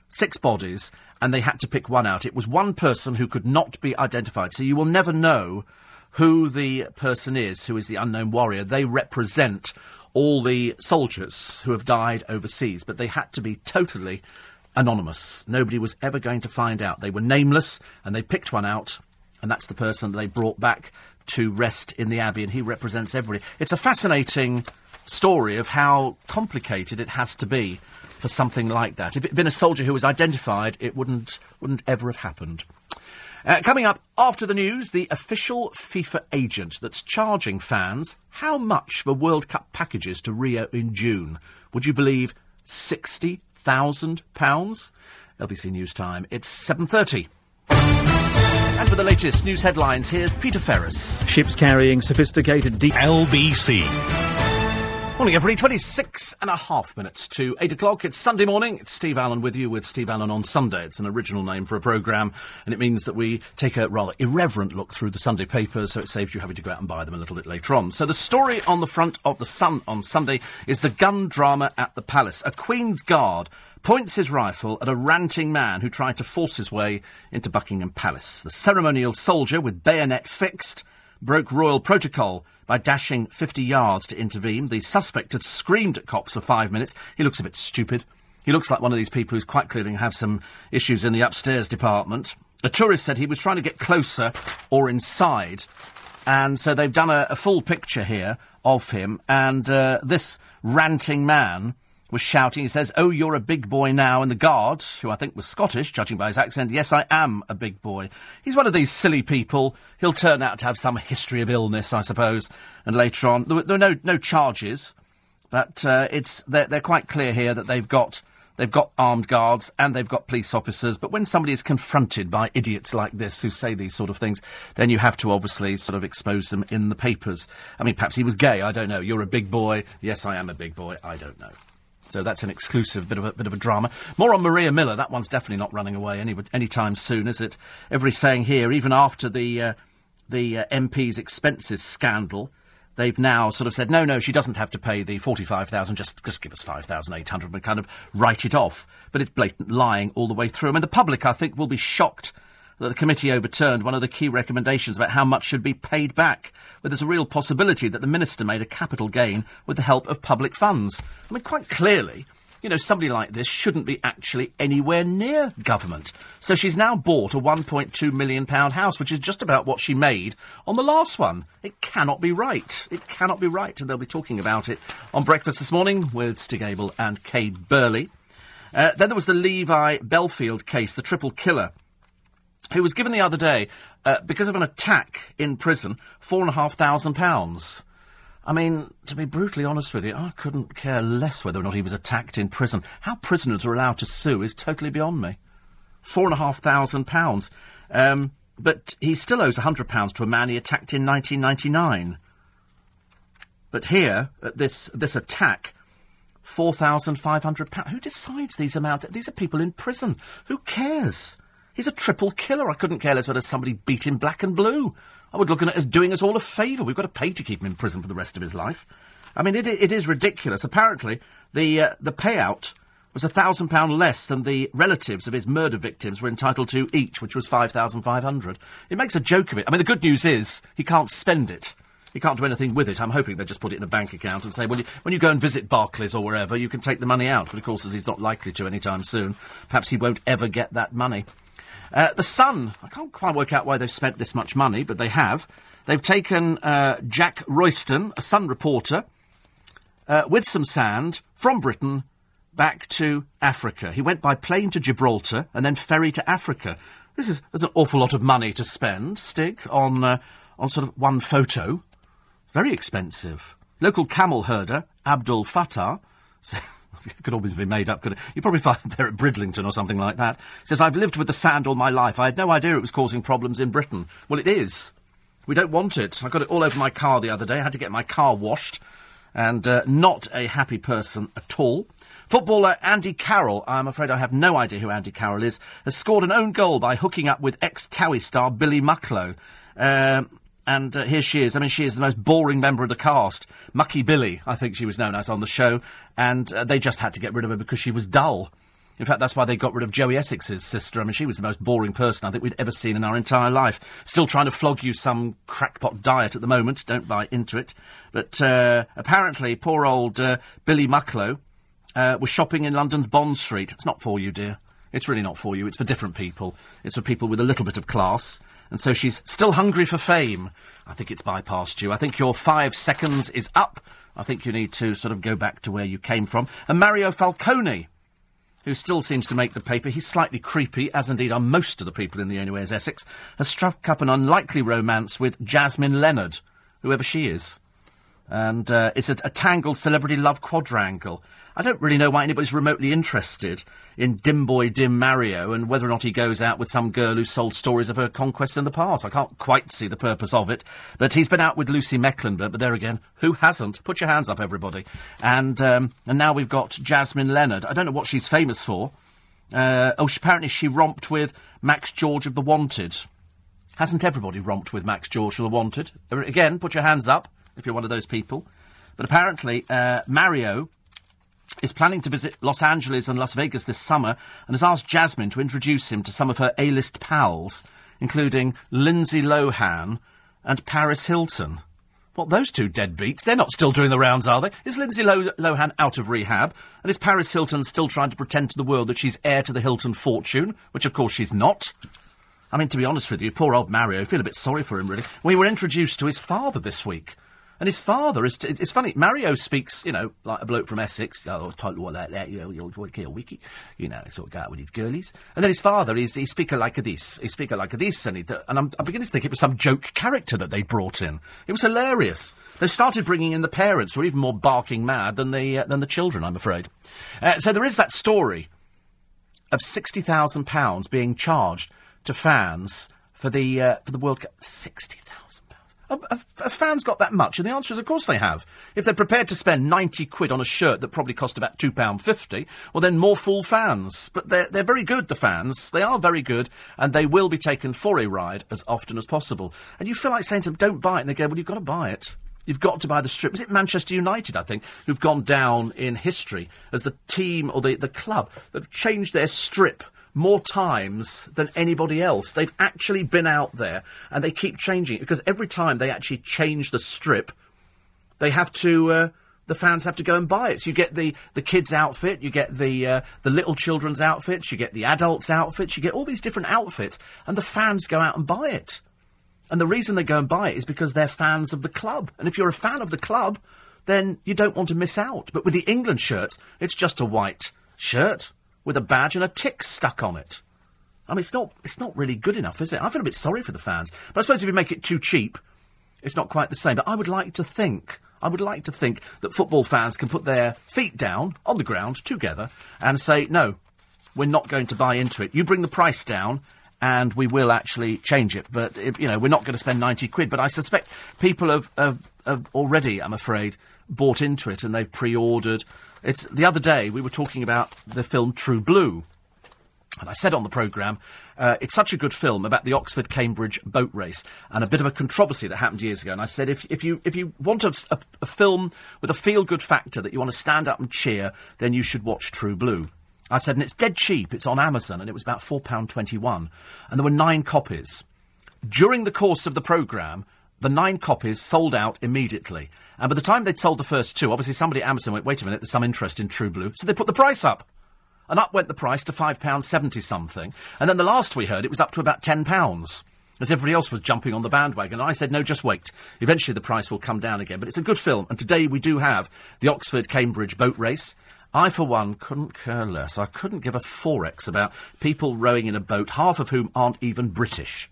six bodies, and they had to pick one out. It was one person who could not be identified. So you will never know who the person is who is the unknown warrior. They represent all the soldiers who have died overseas, but they had to be totally anonymous. Nobody was ever going to find out. They were nameless, and they picked one out, and that's the person they brought back to rest in the Abbey, and he represents everybody. It's a fascinating story of how complicated it has to be for something like that. If it had been a soldier who was identified, it wouldn't, wouldn't ever have happened. Uh, coming up after the news, the official FIFA agent that's charging fans how much for World Cup packages to Rio in June? Would you believe sixty thousand pounds? LBC News Time. It's seven thirty. And with the latest news headlines, here's Peter Ferris. Ships carrying sophisticated deep. LBC. Morning, everybody. 26 and a half minutes to 8 o'clock. It's Sunday morning. It's Steve Allen with you with Steve Allen on Sunday. It's an original name for a programme, and it means that we take a rather irreverent look through the Sunday papers, so it saves you having to go out and buy them a little bit later on. So the story on the front of The Sun on Sunday is the gun drama at the palace. A Queen's Guard points his rifle at a ranting man who tried to force his way into Buckingham Palace. The ceremonial soldier, with bayonet fixed, broke royal protocol by dashing 50 yards to intervene. The suspect had screamed at cops for five minutes. He looks a bit stupid. He looks like one of these people who's quite clearly have some issues in the upstairs department. A tourist said he was trying to get closer or inside, and so they've done a, a full picture here of him. And uh, this ranting man was shouting. He says, Oh, you're a big boy now. And the guard, who I think was Scottish, judging by his accent, yes, I am a big boy. He's one of these silly people. He'll turn out to have some history of illness, I suppose. And later on, there were, there were no, no charges, but uh, it's, they're, they're quite clear here that they've got. They've got armed guards and they've got police officers, but when somebody is confronted by idiots like this who say these sort of things, then you have to obviously sort of expose them in the papers. I mean, perhaps he was gay, I don't know. You're a big boy. Yes, I am a big boy. I don't know. So that's an exclusive bit of a bit of a drama. More on Maria Miller. That one's definitely not running away any anytime soon, is it? Everybody's saying here, even after the uh, the uh, MP's expenses scandal, they've now sort of said, no, no, she doesn't have to pay the forty-five thousand. Just just give us five thousand eight hundred and kind of write it off. But it's blatant lying all the way through. I mean, the public, I think, will be shocked that the committee overturned one of the key recommendations about how much should be paid back, where there's a real possibility that the minister made a capital gain with the help of public funds. I mean, quite clearly, you know, somebody like this shouldn't be actually anywhere near government. So she's now bought a £1.2 million house, which is just about what she made on the last one. It cannot be right. It cannot be right. And they'll be talking about it on breakfast this morning with Stig Abell and Kay Burley. Uh, then there was the Levi Bellfield case, the triple killer who was given the other day, uh, because of an attack in prison, four and a half thousand pounds. I mean, to be brutally honest with you, I couldn't care less whether or not he was attacked in prison. How prisoners are allowed to sue is totally beyond me. Four and a half thousand pounds. Um, but he still owes a hundred pounds to a man he attacked in 1999. But here, at this, this attack, four thousand five hundred pounds. Who decides these amounts? These are people in prison. Who cares? He's a triple killer. I couldn't care less whether somebody beat him black and blue. I would look at it as doing us all a favour. We've got to pay to keep him in prison for the rest of his life. I mean, it, it is ridiculous. Apparently, the uh, the payout was a thousand pound less than the relatives of his murder victims were entitled to each, which was five thousand five hundred. It makes a joke of it. I mean, the good news is he can't spend it. He can't do anything with it. I'm hoping they just put it in a bank account and say, well, you, when you go and visit Barclays or wherever, you can take the money out. But of course, as he's not likely to anytime soon, perhaps he won't ever get that money. Uh, the Sun, I can't quite work out why they've spent this much money, but they have. They've taken uh, Jack Royston, a Sun reporter, uh, with some sand from Britain back to Africa. He went by plane to Gibraltar and then ferry to Africa. This is there's an awful lot of money to spend, Stig, on uh, on sort of one photo. Very expensive. Local camel herder, Abdul Fattah, could always be made up, could it? You probably find they're at Bridlington or something like that. Says, I've lived with the sand all my life. I had no idea it was causing problems in Britain. Well, it is. We don't want it. I got it all over my car the other day. I had to get my car washed. And uh, not a happy person at all. Footballer Andy Carroll, I'm afraid I have no idea who Andy Carroll is, has scored an own goal by hooking up with ex-Towie star Billi Mucklow. Um, and uh, here she is. I mean, she is the most boring member of the cast. Mucky Billy, I think she was known as on the show. And uh, they just had to get rid of her because she was dull. In fact, that's why they got rid of Joey Essex's sister. I mean, she was the most boring person I think we'd ever seen in our entire life. Still trying to flog you some crackpot diet at the moment. Don't buy into it. But uh, apparently, poor old uh, Billi Mucklow uh, was shopping in London's Bond Street. It's not for you, dear. It's really not for you. It's for different people. It's for people with a little bit of class and so she's still hungry for fame. I think it's bypassed you. I think your five seconds is up. I think you need to sort of go back to where you came from. And Mario Falcone, who still seems to make the paper, he's slightly creepy, as indeed are most of the people in the Only is Essex, has struck up an unlikely romance with Jasmine Lennard, whoever she is. And uh, it's a, a tangled celebrity love quadrangle. I don't really know why anybody's remotely interested in Dim Boy Dim Mario and whether or not he goes out with some girl who sold stories of her conquests in the past. I can't quite see the purpose of it. But he's been out with Lucy Mecklenburgh, but there again, who hasn't? Put your hands up, everybody. And, um, and now we've got Jasmine Lennard. I don't know what she's famous for. Uh, oh, she, apparently she romped with Max George of The Wanted. Hasn't everybody romped with Max George of The Wanted? Again, put your hands up if you're one of those people. But apparently, uh, Mario is planning to visit Los Angeles and Las Vegas this summer and has asked Jasmine to introduce him to some of her A-list pals, including Lindsay Lohan and Paris Hilton. What, those two deadbeats? They're not still doing the rounds, are they? Is Lindsay Lo- Lohan out of rehab? And is Paris Hilton still trying to pretend to the world that she's heir to the Hilton fortune? Which, of course, she's not. I mean, to be honest with you, poor old Mario, I feel a bit sorry for him, really. We were introduced to his father this week. And his father is. T- it's funny. Mario speaks, you know, like a bloke from Essex. Oh, what like that. You know, you know, wiki. You know, sort of go out with his girlies. And then his father is. He speaks like this. He speaks like this. And, he, and I'm, I'm beginning to think it was some joke character that they brought in. It was hilarious. They started bringing in the parents, who are even more barking mad than the uh, than the children. I'm afraid. Uh, so there is that story of sixty thousand pounds being charged to fans for the uh, for the World Cup. Sixty have, have, fans got that much? And the answer is, of course they have. If they're prepared to spend 90 quid on a shirt that probably cost about £2.50, well, then more fool fans. But they're, they're very good, the fans. They are very good, and they will be taken for a ride as often as possible. And you feel like saying to them, don't buy it, and they go, well, you've got to buy it. You've got to buy the strip. Is it Manchester United, I think, who've gone down in history as the team or the, the club that have changed their strip more times than anybody else. They've actually been out there and they keep changing it because every time they actually change the strip, they have to. Uh, the fans have to go and buy it. So you get the, the kids' outfit, you get the uh, the little children's outfits, you get the adults' outfits, you get all these different outfits, and the fans go out and buy it. And the reason they go and buy it is because they're fans of the club. And if you're a fan of the club, then you don't want to miss out. But with the England shirts, it's just a white shirt with a badge and a tick stuck on it. I mean, it's not, it's not really good enough, is it? I feel a bit sorry for the fans. But I suppose if you make it too cheap, it's not quite the same. But I would like to think, I would like to think that football fans can put their feet down on the ground together and say, no, we're not going to buy into it. You bring the price down and we will actually change it. But, it, you know, we're not going to spend 90 quid. But I suspect people have, have, have already, I'm afraid, bought into it and they've pre-ordered it's the other day we were talking about the film True Blue. And I said on the programme, uh, it's such a good film about the Oxford Cambridge boat race and a bit of a controversy that happened years ago. And I said, if, if, you, if you want a, a, a film with a feel good factor that you want to stand up and cheer, then you should watch True Blue. I said, and it's dead cheap. It's on Amazon, and it was about £4.21. And there were nine copies. During the course of the programme, the nine copies sold out immediately. And by the time they'd sold the first two, obviously somebody at Amazon went, wait a minute, there's some interest in True Blue. So they put the price up. And up went the price to £5.70 something. And then the last we heard, it was up to about £10. As everybody else was jumping on the bandwagon. I said, no, just wait. Eventually the price will come down again. But it's a good film. And today we do have the Oxford Cambridge boat race. I, for one, couldn't care less. I couldn't give a forex about people rowing in a boat, half of whom aren't even British.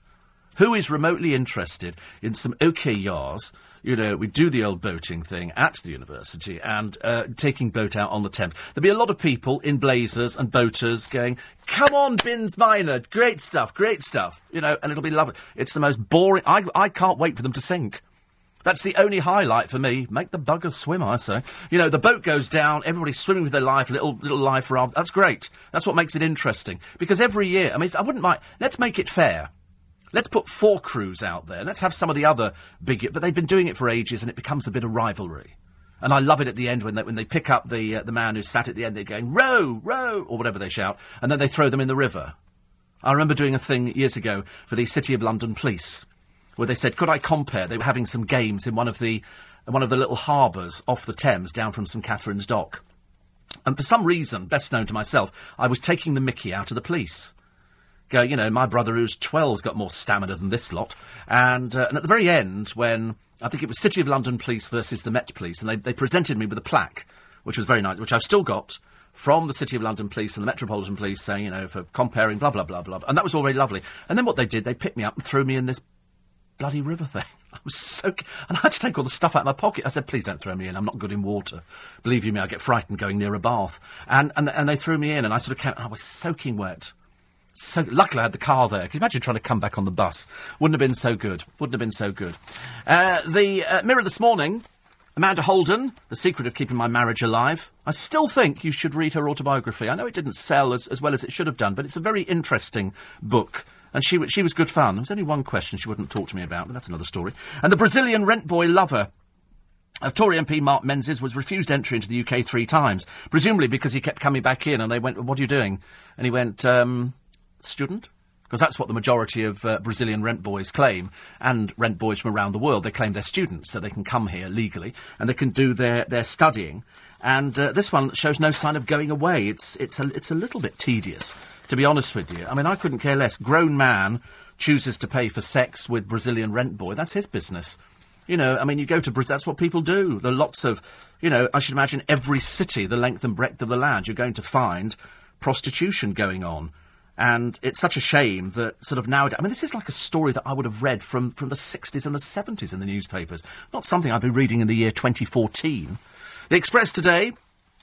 Who is remotely interested in some OKRs? You know, we do the old boating thing at the university and uh, taking boat out on the Thames. There'll be a lot of people in blazers and boaters going, "Come on, Bins Minor, great stuff, great stuff." You know, and it'll be lovely. It's the most boring. I I can't wait for them to sink. That's the only highlight for me. Make the buggers swim, I say. You know, the boat goes down, everybody's swimming with their life, little little life raft. That's great. That's what makes it interesting. Because every year, I mean, I wouldn't mind. Let's make it fair. Let's put four crews out there. Let's have some of the other big. But they've been doing it for ages, and it becomes a bit of rivalry. And I love it at the end when they, when they pick up the uh, the man who sat at the end. They're going row, row, or whatever they shout, and then they throw them in the river. I remember doing a thing years ago for the City of London Police, where they said, could I compare? They were having some games in one of the one of the little harbours off the Thames, down from St Catherine's Dock. And for some reason, best known to myself, I was taking the mickey out of the police go, you know, my brother who's 12's got more stamina than this lot. And, uh, and at the very end, when I think it was City of London Police versus the Met Police, and they, they presented me with a plaque, which was very nice, which I've still got from the City of London Police and the Metropolitan Police saying, you know, for comparing blah, blah, blah, blah. And that was all very lovely. And then what they did, they picked me up and threw me in this bloody river thing. I was so. And I had to take all the stuff out of my pocket. I said, please don't throw me in. I'm not good in water. Believe you me, I get frightened going near a bath. And, and, and they threw me in, and I sort of came. I was soaking wet. So luckily, I had the car there. Can you imagine trying to come back on the bus? Wouldn't have been so good. Wouldn't have been so good. Uh, the uh, Mirror this morning. Amanda Holden, The Secret of Keeping My Marriage Alive. I still think you should read her autobiography. I know it didn't sell as, as well as it should have done, but it's a very interesting book. And she, she was good fun. There was only one question she wouldn't talk to me about, but that's another story. And the Brazilian rent boy lover of Tory MP Mark Menzies was refused entry into the UK three times, presumably because he kept coming back in and they went, What are you doing? And he went, um, student? Because that's what the majority of uh, Brazilian rent boys claim, and rent boys from around the world. They claim they're students, so they can come here legally and they can do their, their studying. And uh, this one shows no sign of going away. It's, it's, a, it's a little bit tedious, to be honest with you. I mean, I couldn't care less. Grown man chooses to pay for sex with Brazilian rent boy. That's his business. You know, I mean, you go to Brazil, that's what people do. There are lots of, you know, I should imagine every city, the length and breadth of the land, you're going to find prostitution going on. And it's such a shame that sort of nowadays, I mean, this is like a story that I would have read from, from the 60s and the 70s in the newspapers, not something I'd be reading in the year 2014. The Express today,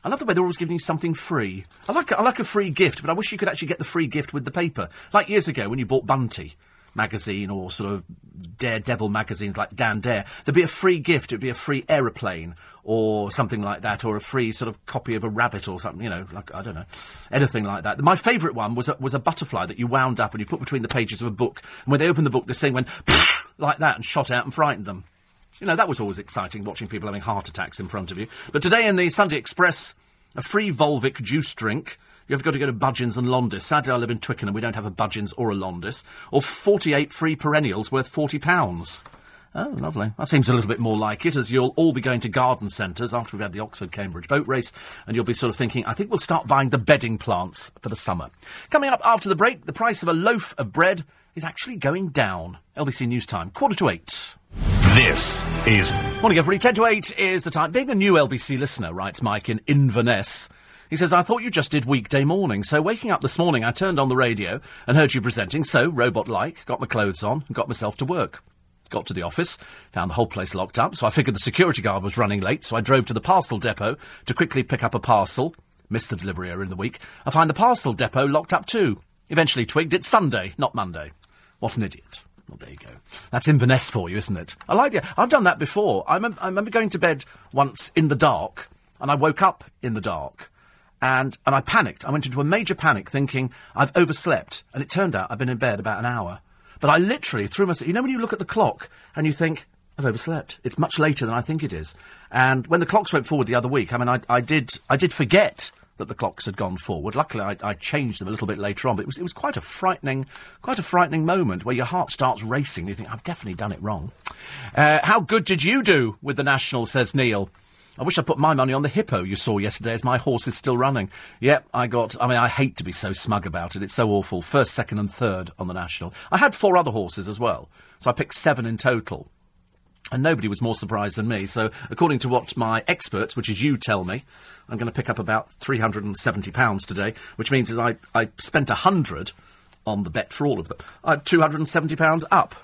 I love the way they're always giving you something free. I like, I like a free gift, but I wish you could actually get the free gift with the paper. Like years ago when you bought Bunty magazine or sort of Daredevil magazines like Dan Dare, there'd be a free gift. It'd be a free aeroplane or something like that, or a free sort of copy of a rabbit or something, you know, like, I don't know, anything like that. My favourite one was a, was a butterfly that you wound up and you put between the pages of a book, and when they opened the book, this thing went like that and shot out and frightened them. You know, that was always exciting, watching people having heart attacks in front of you. But today in the Sunday Express, a free Volvic juice drink. You've got to go to Budgens and Londis. Sadly, I live in Twickenham. We don't have a Budgens or a Londis. Or 48 free perennials worth £40. Oh, lovely. That seems a little bit more like it, as you'll all be going to garden centres after we've had the Oxford Cambridge boat race, and you'll be sort of thinking, I think we'll start buying the bedding plants for the summer. Coming up after the break, the price of a loaf of bread is actually going down. LBC News Time, quarter to eight. This is. Morning, everybody. 10 to 8 is the time. Being a new LBC listener, writes Mike in Inverness. He says, I thought you just did weekday morning. So waking up this morning, I turned on the radio and heard you presenting. So, robot like, got my clothes on and got myself to work. Got to the office, found the whole place locked up, so I figured the security guard was running late, so I drove to the parcel depot to quickly pick up a parcel. Missed the delivery earlier in the week. I find the parcel depot locked up too. Eventually twigged it's Sunday, not Monday. What an idiot. Well, there you go. That's Inverness for you, isn't it? I like it. I've done that before. I, mem- I remember going to bed once in the dark, and I woke up in the dark. And, and I panicked. I went into a major panic thinking I've overslept. And it turned out I've been in bed about an hour. But I literally threw myself. You know, when you look at the clock and you think, I've overslept. It's much later than I think it is. And when the clocks went forward the other week, I mean, I, I did, I did forget that the clocks had gone forward. Luckily, I, I, changed them a little bit later on, but it was, it was quite a frightening, quite a frightening moment where your heart starts racing. And You think, I've definitely done it wrong. Uh, how good did you do with the National, says Neil. I wish I put my money on the hippo you saw yesterday as my horse is still running. Yep, I got, I mean, I hate to be so smug about it. It's so awful. First, second, and third on the National. I had four other horses as well, so I picked seven in total. And nobody was more surprised than me. So, according to what my experts, which is you, tell me, I'm going to pick up about £370 today, which means I, I spent 100 on the bet for all of them. Uh, I had £270 up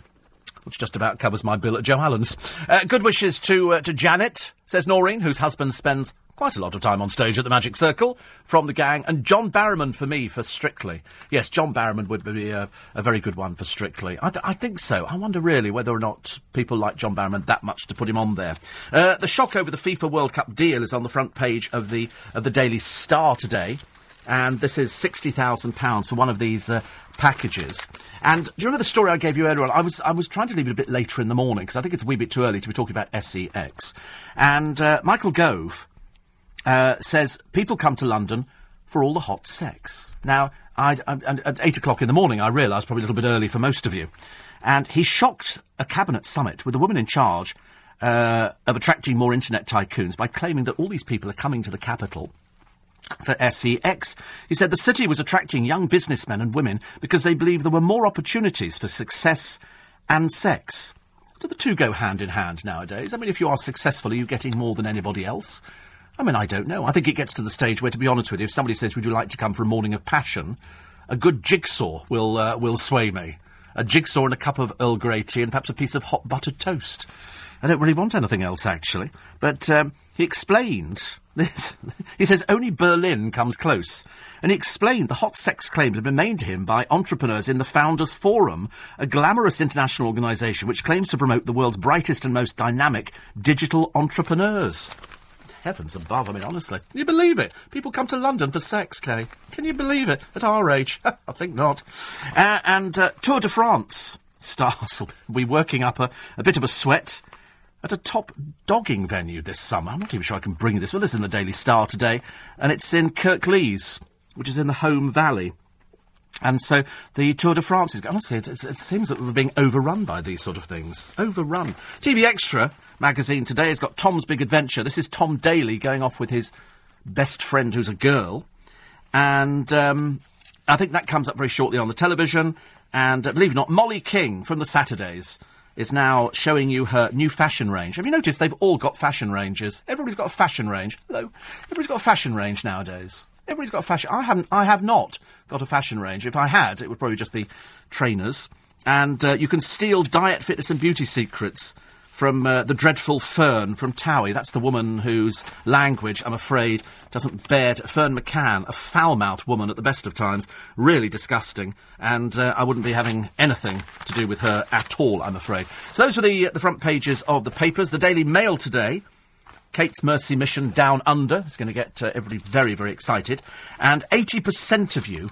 which just about covers my bill at Joe Allen's. Uh, good wishes to uh, to Janet, says Noreen, whose husband spends quite a lot of time on stage at the Magic Circle from the gang, and John Barrowman for me for Strictly. Yes, John Barrowman would be a, a very good one for Strictly. I, th- I, think so. I wonder really whether or not people like John Barrowman that much to put him on there. Uh, the shock over the FIFA World Cup deal is on the front page of the of the Daily Star today. And this is £60,000 for one of these uh, packages. And do you remember the story I gave you earlier on? I was, I was trying to leave it a bit later in the morning because I think it's a wee bit too early to be talking about SEX. And uh, Michael Gove uh, says people come to London for all the hot sex. Now, I, I, at eight o'clock in the morning, I realised probably a little bit early for most of you, and he shocked a cabinet summit with the woman in charge uh, of attracting more internet tycoons by claiming that all these people are coming to the capital for SEX. He said the city was attracting young businessmen and women because they believed there were more opportunities for success and sex. Do the two go hand in hand nowadays? I mean, if you are successful, are you getting more than anybody else? I mean, I don't know. I think it gets to the stage where, to be honest with you, if somebody says, "Would you like to come for a morning of passion?" a good jigsaw will uh, will sway me. A jigsaw and a cup of Earl Grey tea and perhaps a piece of hot buttered toast. I don't really want anything else, actually. But um, he explained this. he says only Berlin comes close. And he explained the hot sex claims had been made to him by entrepreneurs in the Founders Forum, a glamorous international organisation which claims to promote the world's brightest and most dynamic digital entrepreneurs heavens above. I mean, honestly, can you believe it? People come to London for sex, Kay. Can you believe it? At our age? I think not. Uh, and uh, Tour de France stars will be working up a, a bit of a sweat at a top dogging venue this summer. I'm not even sure I can bring you this. Well, this is in the Daily Star today, and it's in Kirklees, which is in the Holme Valley. And so the Tour de France is, honestly, it, it, seems that we're being overrun by these sort of things. Overrun. TV Extra magazine today has got Tom's Big Adventure. This is Tom Daley going off with his best friend who's a girl. And um, I think that comes up very shortly on the television. And uh, believe it or not, Mollie King from the Saturdays is now showing you her new fashion range. Have you noticed they've all got fashion ranges? Everybody's got a fashion range. Hello. Everybody's got a fashion range nowadays. Everybody's got a fashion. I haven't. I have not got a fashion range. If I had, it would probably just be trainers. And uh, you can steal diet, fitness, and beauty secrets from uh, the dreadful Ferne from Towie. That's the woman whose language, I'm afraid, doesn't bear to. Ferne McCann, a foul-mouthed woman at the best of times, really disgusting, and uh, I wouldn't be having anything to do with her at all, I'm afraid. So those were the, uh, the front pages of the papers. The Daily Mail today. Kate's Mercy Mission Down Under is going to get uh, everybody very, very excited. And 80% of you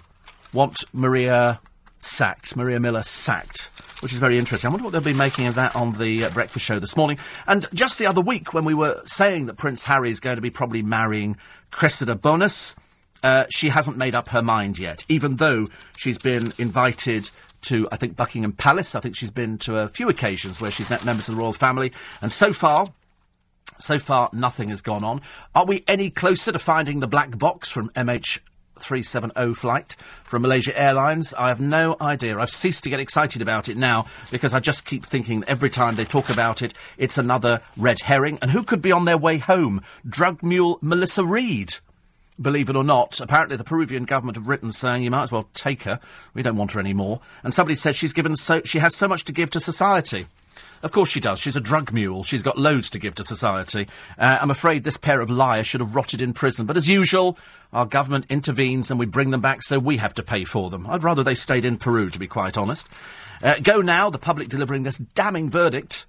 want Maria sacked, Maria Miller sacked which is very interesting. I wonder what they'll be making of that on the uh, breakfast show this morning. And just the other week, when we were saying that Prince Harry is going to be probably marrying Cressida Bonas, uh, she hasn't made up her mind yet, even though she's been invited to, I think, Buckingham Palace. I think she's been to a few occasions where she's met members of the royal family. And so far, so far, nothing has gone on. Are we any closer to finding the black box from MH 370 flight from Malaysia Airlines. I have no idea. I've ceased to get excited about it now because I just keep thinking every time they talk about it, it's another red herring. And who could be on their way home? Drug mule Melissa Reid. Believe it or not, apparently the Peruvian government have written saying you might as well take her. We don't want her anymore. And somebody said she's given so she has so much to give to society. Of course she does. She's a drug mule. She's got loads to give to society. Uh, I'm afraid this pair of liars should have rotted in prison. But as usual, our government intervenes and we bring them back, so we have to pay for them. I'd rather they stayed in Peru, to be quite honest. Uh, go now, the public delivering this damning verdict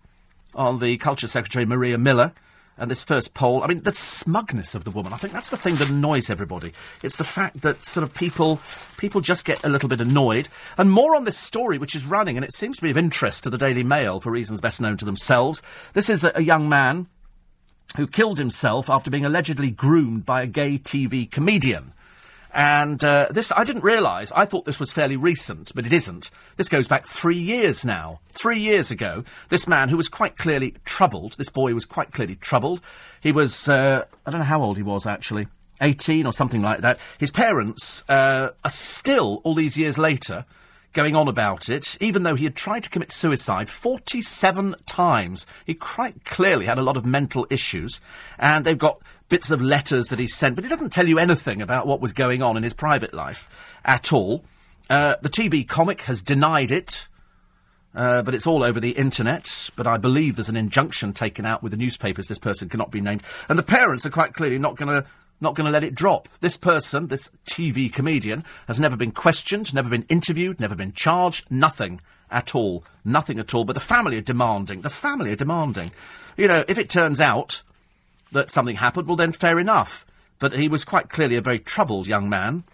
on the Culture Secretary Maria Miller. And this first poll, I mean, the smugness of the woman. I think that's the thing that annoys everybody. It's the fact that sort of people, people just get a little bit annoyed. And more on this story, which is running, and it seems to be of interest to the Daily Mail for reasons best known to themselves. This is a, a young man who killed himself after being allegedly groomed by a gay TV comedian. And uh, this, I didn't realise. I thought this was fairly recent, but it isn't. This goes back three years now. Three years ago, this man who was quite clearly troubled, this boy was quite clearly troubled. He was, uh, I don't know how old he was actually, 18 or something like that. His parents uh, are still, all these years later, going on about it, even though he had tried to commit suicide 47 times. He quite clearly had a lot of mental issues, and they've got bits of letters that he sent, but he doesn't tell you anything about what was going on in his private life at all. Uh, the TV comic has denied it. Uh, but it's all over the internet. But I believe there's an injunction taken out with the newspapers. This person cannot be named, and the parents are quite clearly not going to not going to let it drop. This person, this TV comedian, has never been questioned, never been interviewed, never been charged, nothing at all, nothing at all. But the family are demanding. The family are demanding. You know, if it turns out that something happened, well, then fair enough. But he was quite clearly a very troubled young man.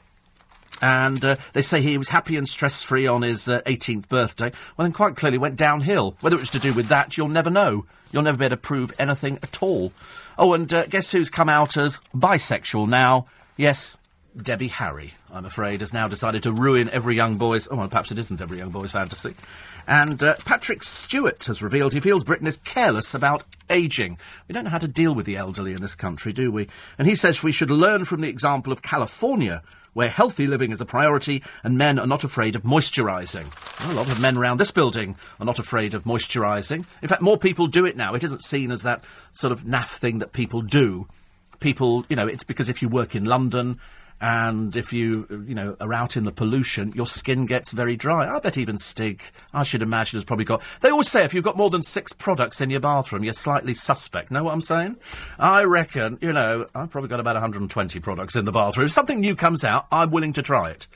And uh, they say he was happy and stress free on his uh, 18th birthday. Well, then quite clearly went downhill. Whether it was to do with that, you'll never know. You'll never be able to prove anything at all. Oh, and uh, guess who's come out as bisexual now? Yes, Debbie Harry, I'm afraid, has now decided to ruin every young boy's. Oh, well, perhaps it isn't every young boy's fantasy. And uh, Patrick Stewart has revealed he feels Britain is careless about ageing. We don't know how to deal with the elderly in this country, do we? And he says we should learn from the example of California, where healthy living is a priority and men are not afraid of moisturising. Well, a lot of men around this building are not afraid of moisturising. In fact, more people do it now. It isn't seen as that sort of naff thing that people do. People, you know, it's because if you work in London and if you, you know, are out in the pollution, your skin gets very dry. I bet even Stig, I should imagine, has probably got. They always say if you've got more than six products in your bathroom, you're slightly suspect. Know what I'm saying? I reckon, you know, I've probably got about 120 products in the bathroom. If something new comes out, I'm willing to try it.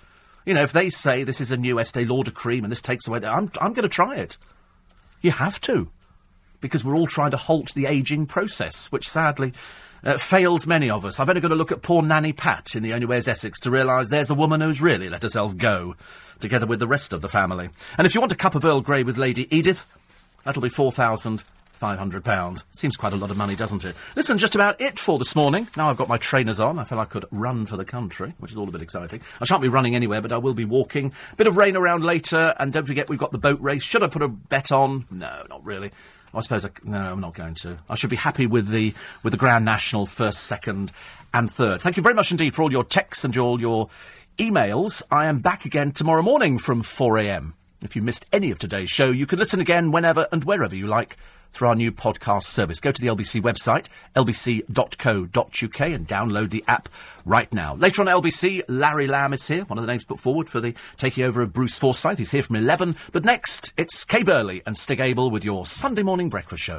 You know, if they say this is a new Estee Lauder cream and this takes away, I'm, I'm going to try it. You have to. Because we're all trying to halt the ageing process, which sadly uh, fails many of us. I've only got to look at poor Nanny Pat in The Only Way is Essex to realise there's a woman who's really let herself go, together with the rest of the family. And if you want a cup of Earl Grey with Lady Edith, that'll be four thousand five hundred pounds. Seems quite a lot of money, doesn't it? Listen, just about it for this morning. Now I've got my trainers on, I feel I could run for the country, which is all a bit exciting. I shan't be running anywhere, but I will be walking. Bit of rain around later, and don't forget we've got the boat race. Should I put a bet on? No, not really. I suppose I, no, I'm not going to. I should be happy with the with the Grand National first, second, and third. Thank you very much indeed for all your texts and all your emails. I am back again tomorrow morning from 4 a.m. If you missed any of today's show, you can listen again whenever and wherever you like through our new podcast service. Go to the LBC website, lbc.co.uk, and download the app right now. Later on LBC, Larry Lamb is here, one of the names put forward for the taking over of Bruce Forsyth. He's here from 11. But next, it's Kay Burley and Stig Abell with your Sunday morning breakfast show.